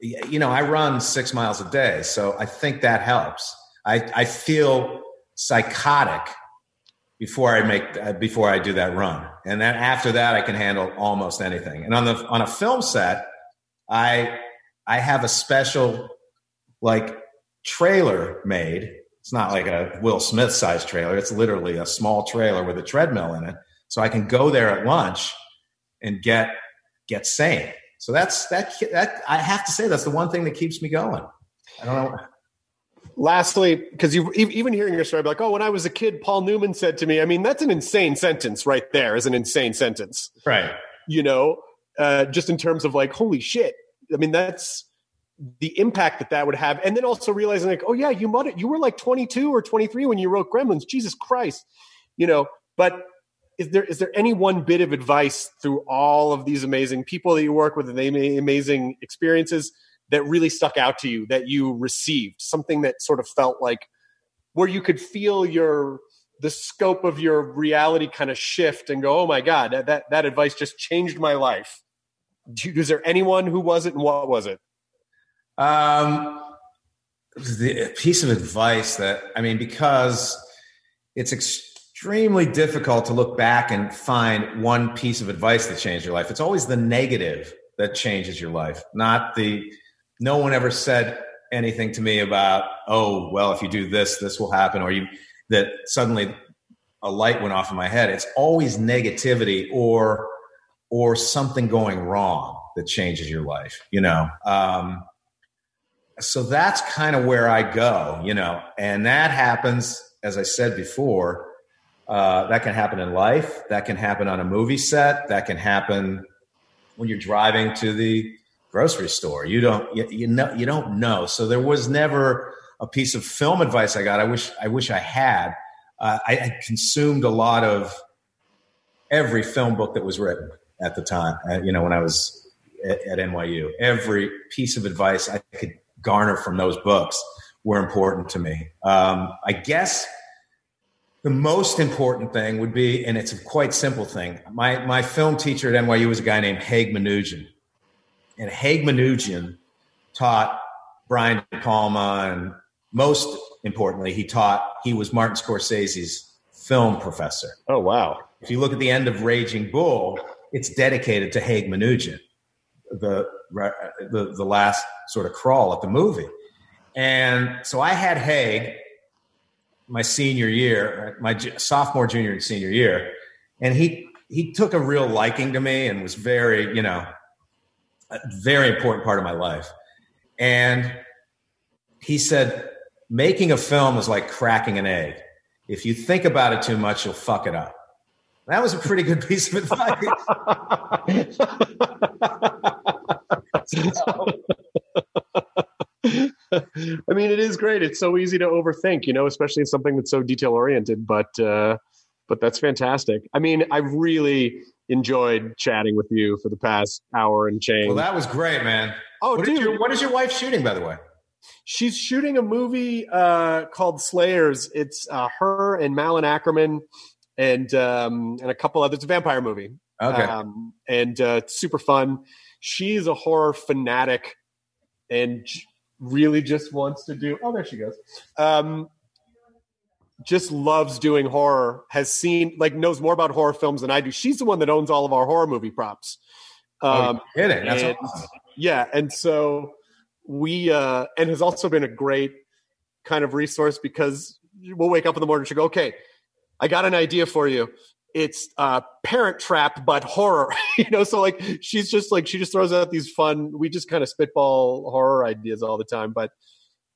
you know, I run six miles a day, so I think that helps. I, I feel psychotic before I make uh, before I do that run, and then after that I can handle almost anything. And on the on a film set, I I have a special like trailer made. It's not like a Will Smith size trailer. It's literally a small trailer with a treadmill in it, so I can go there at lunch and get get sane. So that's that. That I have to say that's the one thing that keeps me going. I don't know lastly, because you even hearing your story, like, oh, when I was a kid, Paul Newman said to me, I mean, that's an insane sentence right there is an insane sentence. Right. You know, uh, just in terms of like, holy shit. I mean, that's the impact that that would have. And then also realizing like, oh yeah, you you were like 22 or 23 when you wrote Gremlins. Jesus Christ. You know, but is there is there any one bit of advice through all of these amazing people that you work with and the amazing experiences that really stuck out to you that you received something that sort of felt like where you could feel your the scope of your reality kind of shift and go oh my god that that, that advice just changed my life. Is there anyone who was it and what was it? Um the piece of advice that i mean because it's extremely difficult to look back and find one piece of advice that changed your life. It's always the negative that changes your life not the no one ever said anything to me about, oh, well, if you do this, this will happen, or you that suddenly a light went off in my head. It's always negativity or or something going wrong that changes your life, you know. Um, so that's kind of where I go, you know, and that happens, as I said before, uh, that can happen in life, that can happen on a movie set, that can happen when you're driving to the grocery store. You don't you, you know you don't know. So there was never a piece of film advice I got. I wish I wish I had. Uh, I, I, consumed a lot of every film book that was written at the time. Uh, you know, when I was at, at, NYU, every piece of advice I could garner from those books were important to me. Um, I guess the most important thing would be, and it's a quite simple thing. My my film teacher at NYU was a guy named Haig Manoogian and Haig Manoogian taught Brian De Palma, and most importantly, he taught he was Martin Scorsese's film professor. Oh wow! If you look at the end of Raging Bull, it's dedicated to Haig Manoogian, the, the the last sort of crawl at the movie. And so I had Haig my senior year, my sophomore, junior, and senior year, and he he took a real liking to me and was very, you know, a very important part of my life. And he said, making a film is like cracking an egg. If you think about it too much, you'll fuck it up. That was a pretty good piece of advice. I mean, it is great. It's so easy to overthink, you know, especially in something that's so detail oriented. But uh, but that's fantastic. I mean, I really enjoyed chatting with you for the past hour and change. Well, that was great, man. Oh, what dude, your, what is your wife shooting, by the way? She's shooting a movie uh, called Slayers. It's uh, her and Malin Akerman and um, and a couple others. It's a vampire movie. Okay, um, and uh, it's super fun. She's a horror fanatic and really just wants to do. Oh, there she goes. Um, just loves doing horror, has seen like knows more about horror films than I do. She's the one that owns all of our horror movie props. Oh, um, oh, kidding. That's and, awesome. Yeah, and so we uh and has also been a great kind of resource because we'll wake up in the morning and she'll go, okay, I got an idea for you. it's uh, Parent Trap but horror. you know, so like she's just like she just throws out these fun. We just kind of spitball horror ideas all the time, but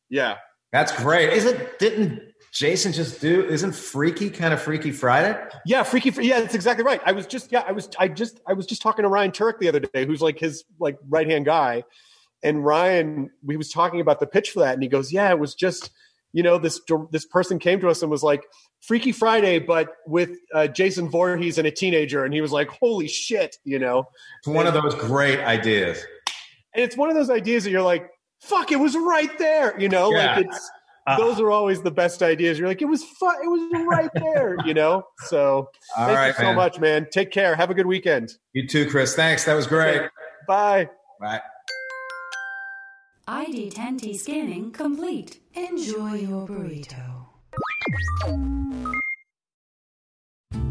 yeah, that's great. Isn't didn't Jason just do? Isn't Freaky kind of Freaky Friday? Yeah, Freaky. Yeah, that's exactly right. I was just yeah, I was I just I was just talking to Ryan Turek the other day, who's like his like right hand guy, and Ryan we was talking about the pitch for that, and he goes, yeah, it was just you know this this person came to us and was like Freaky Friday, but with uh, Jason Voorhees and a teenager, and he was like, holy shit, you know. It's one and, of those great ideas, and it's one of those ideas that you're like, fuck, it was right there, you know, yeah. like it's Uh, those are always the best ideas. You're like, it was fun. It was right there, you know? So thank right, you so man. much, man. Take care. Have a good weekend. You too, Chris. Thanks. That was great. Bye. Bye. ID10T scanning complete. Enjoy your burrito.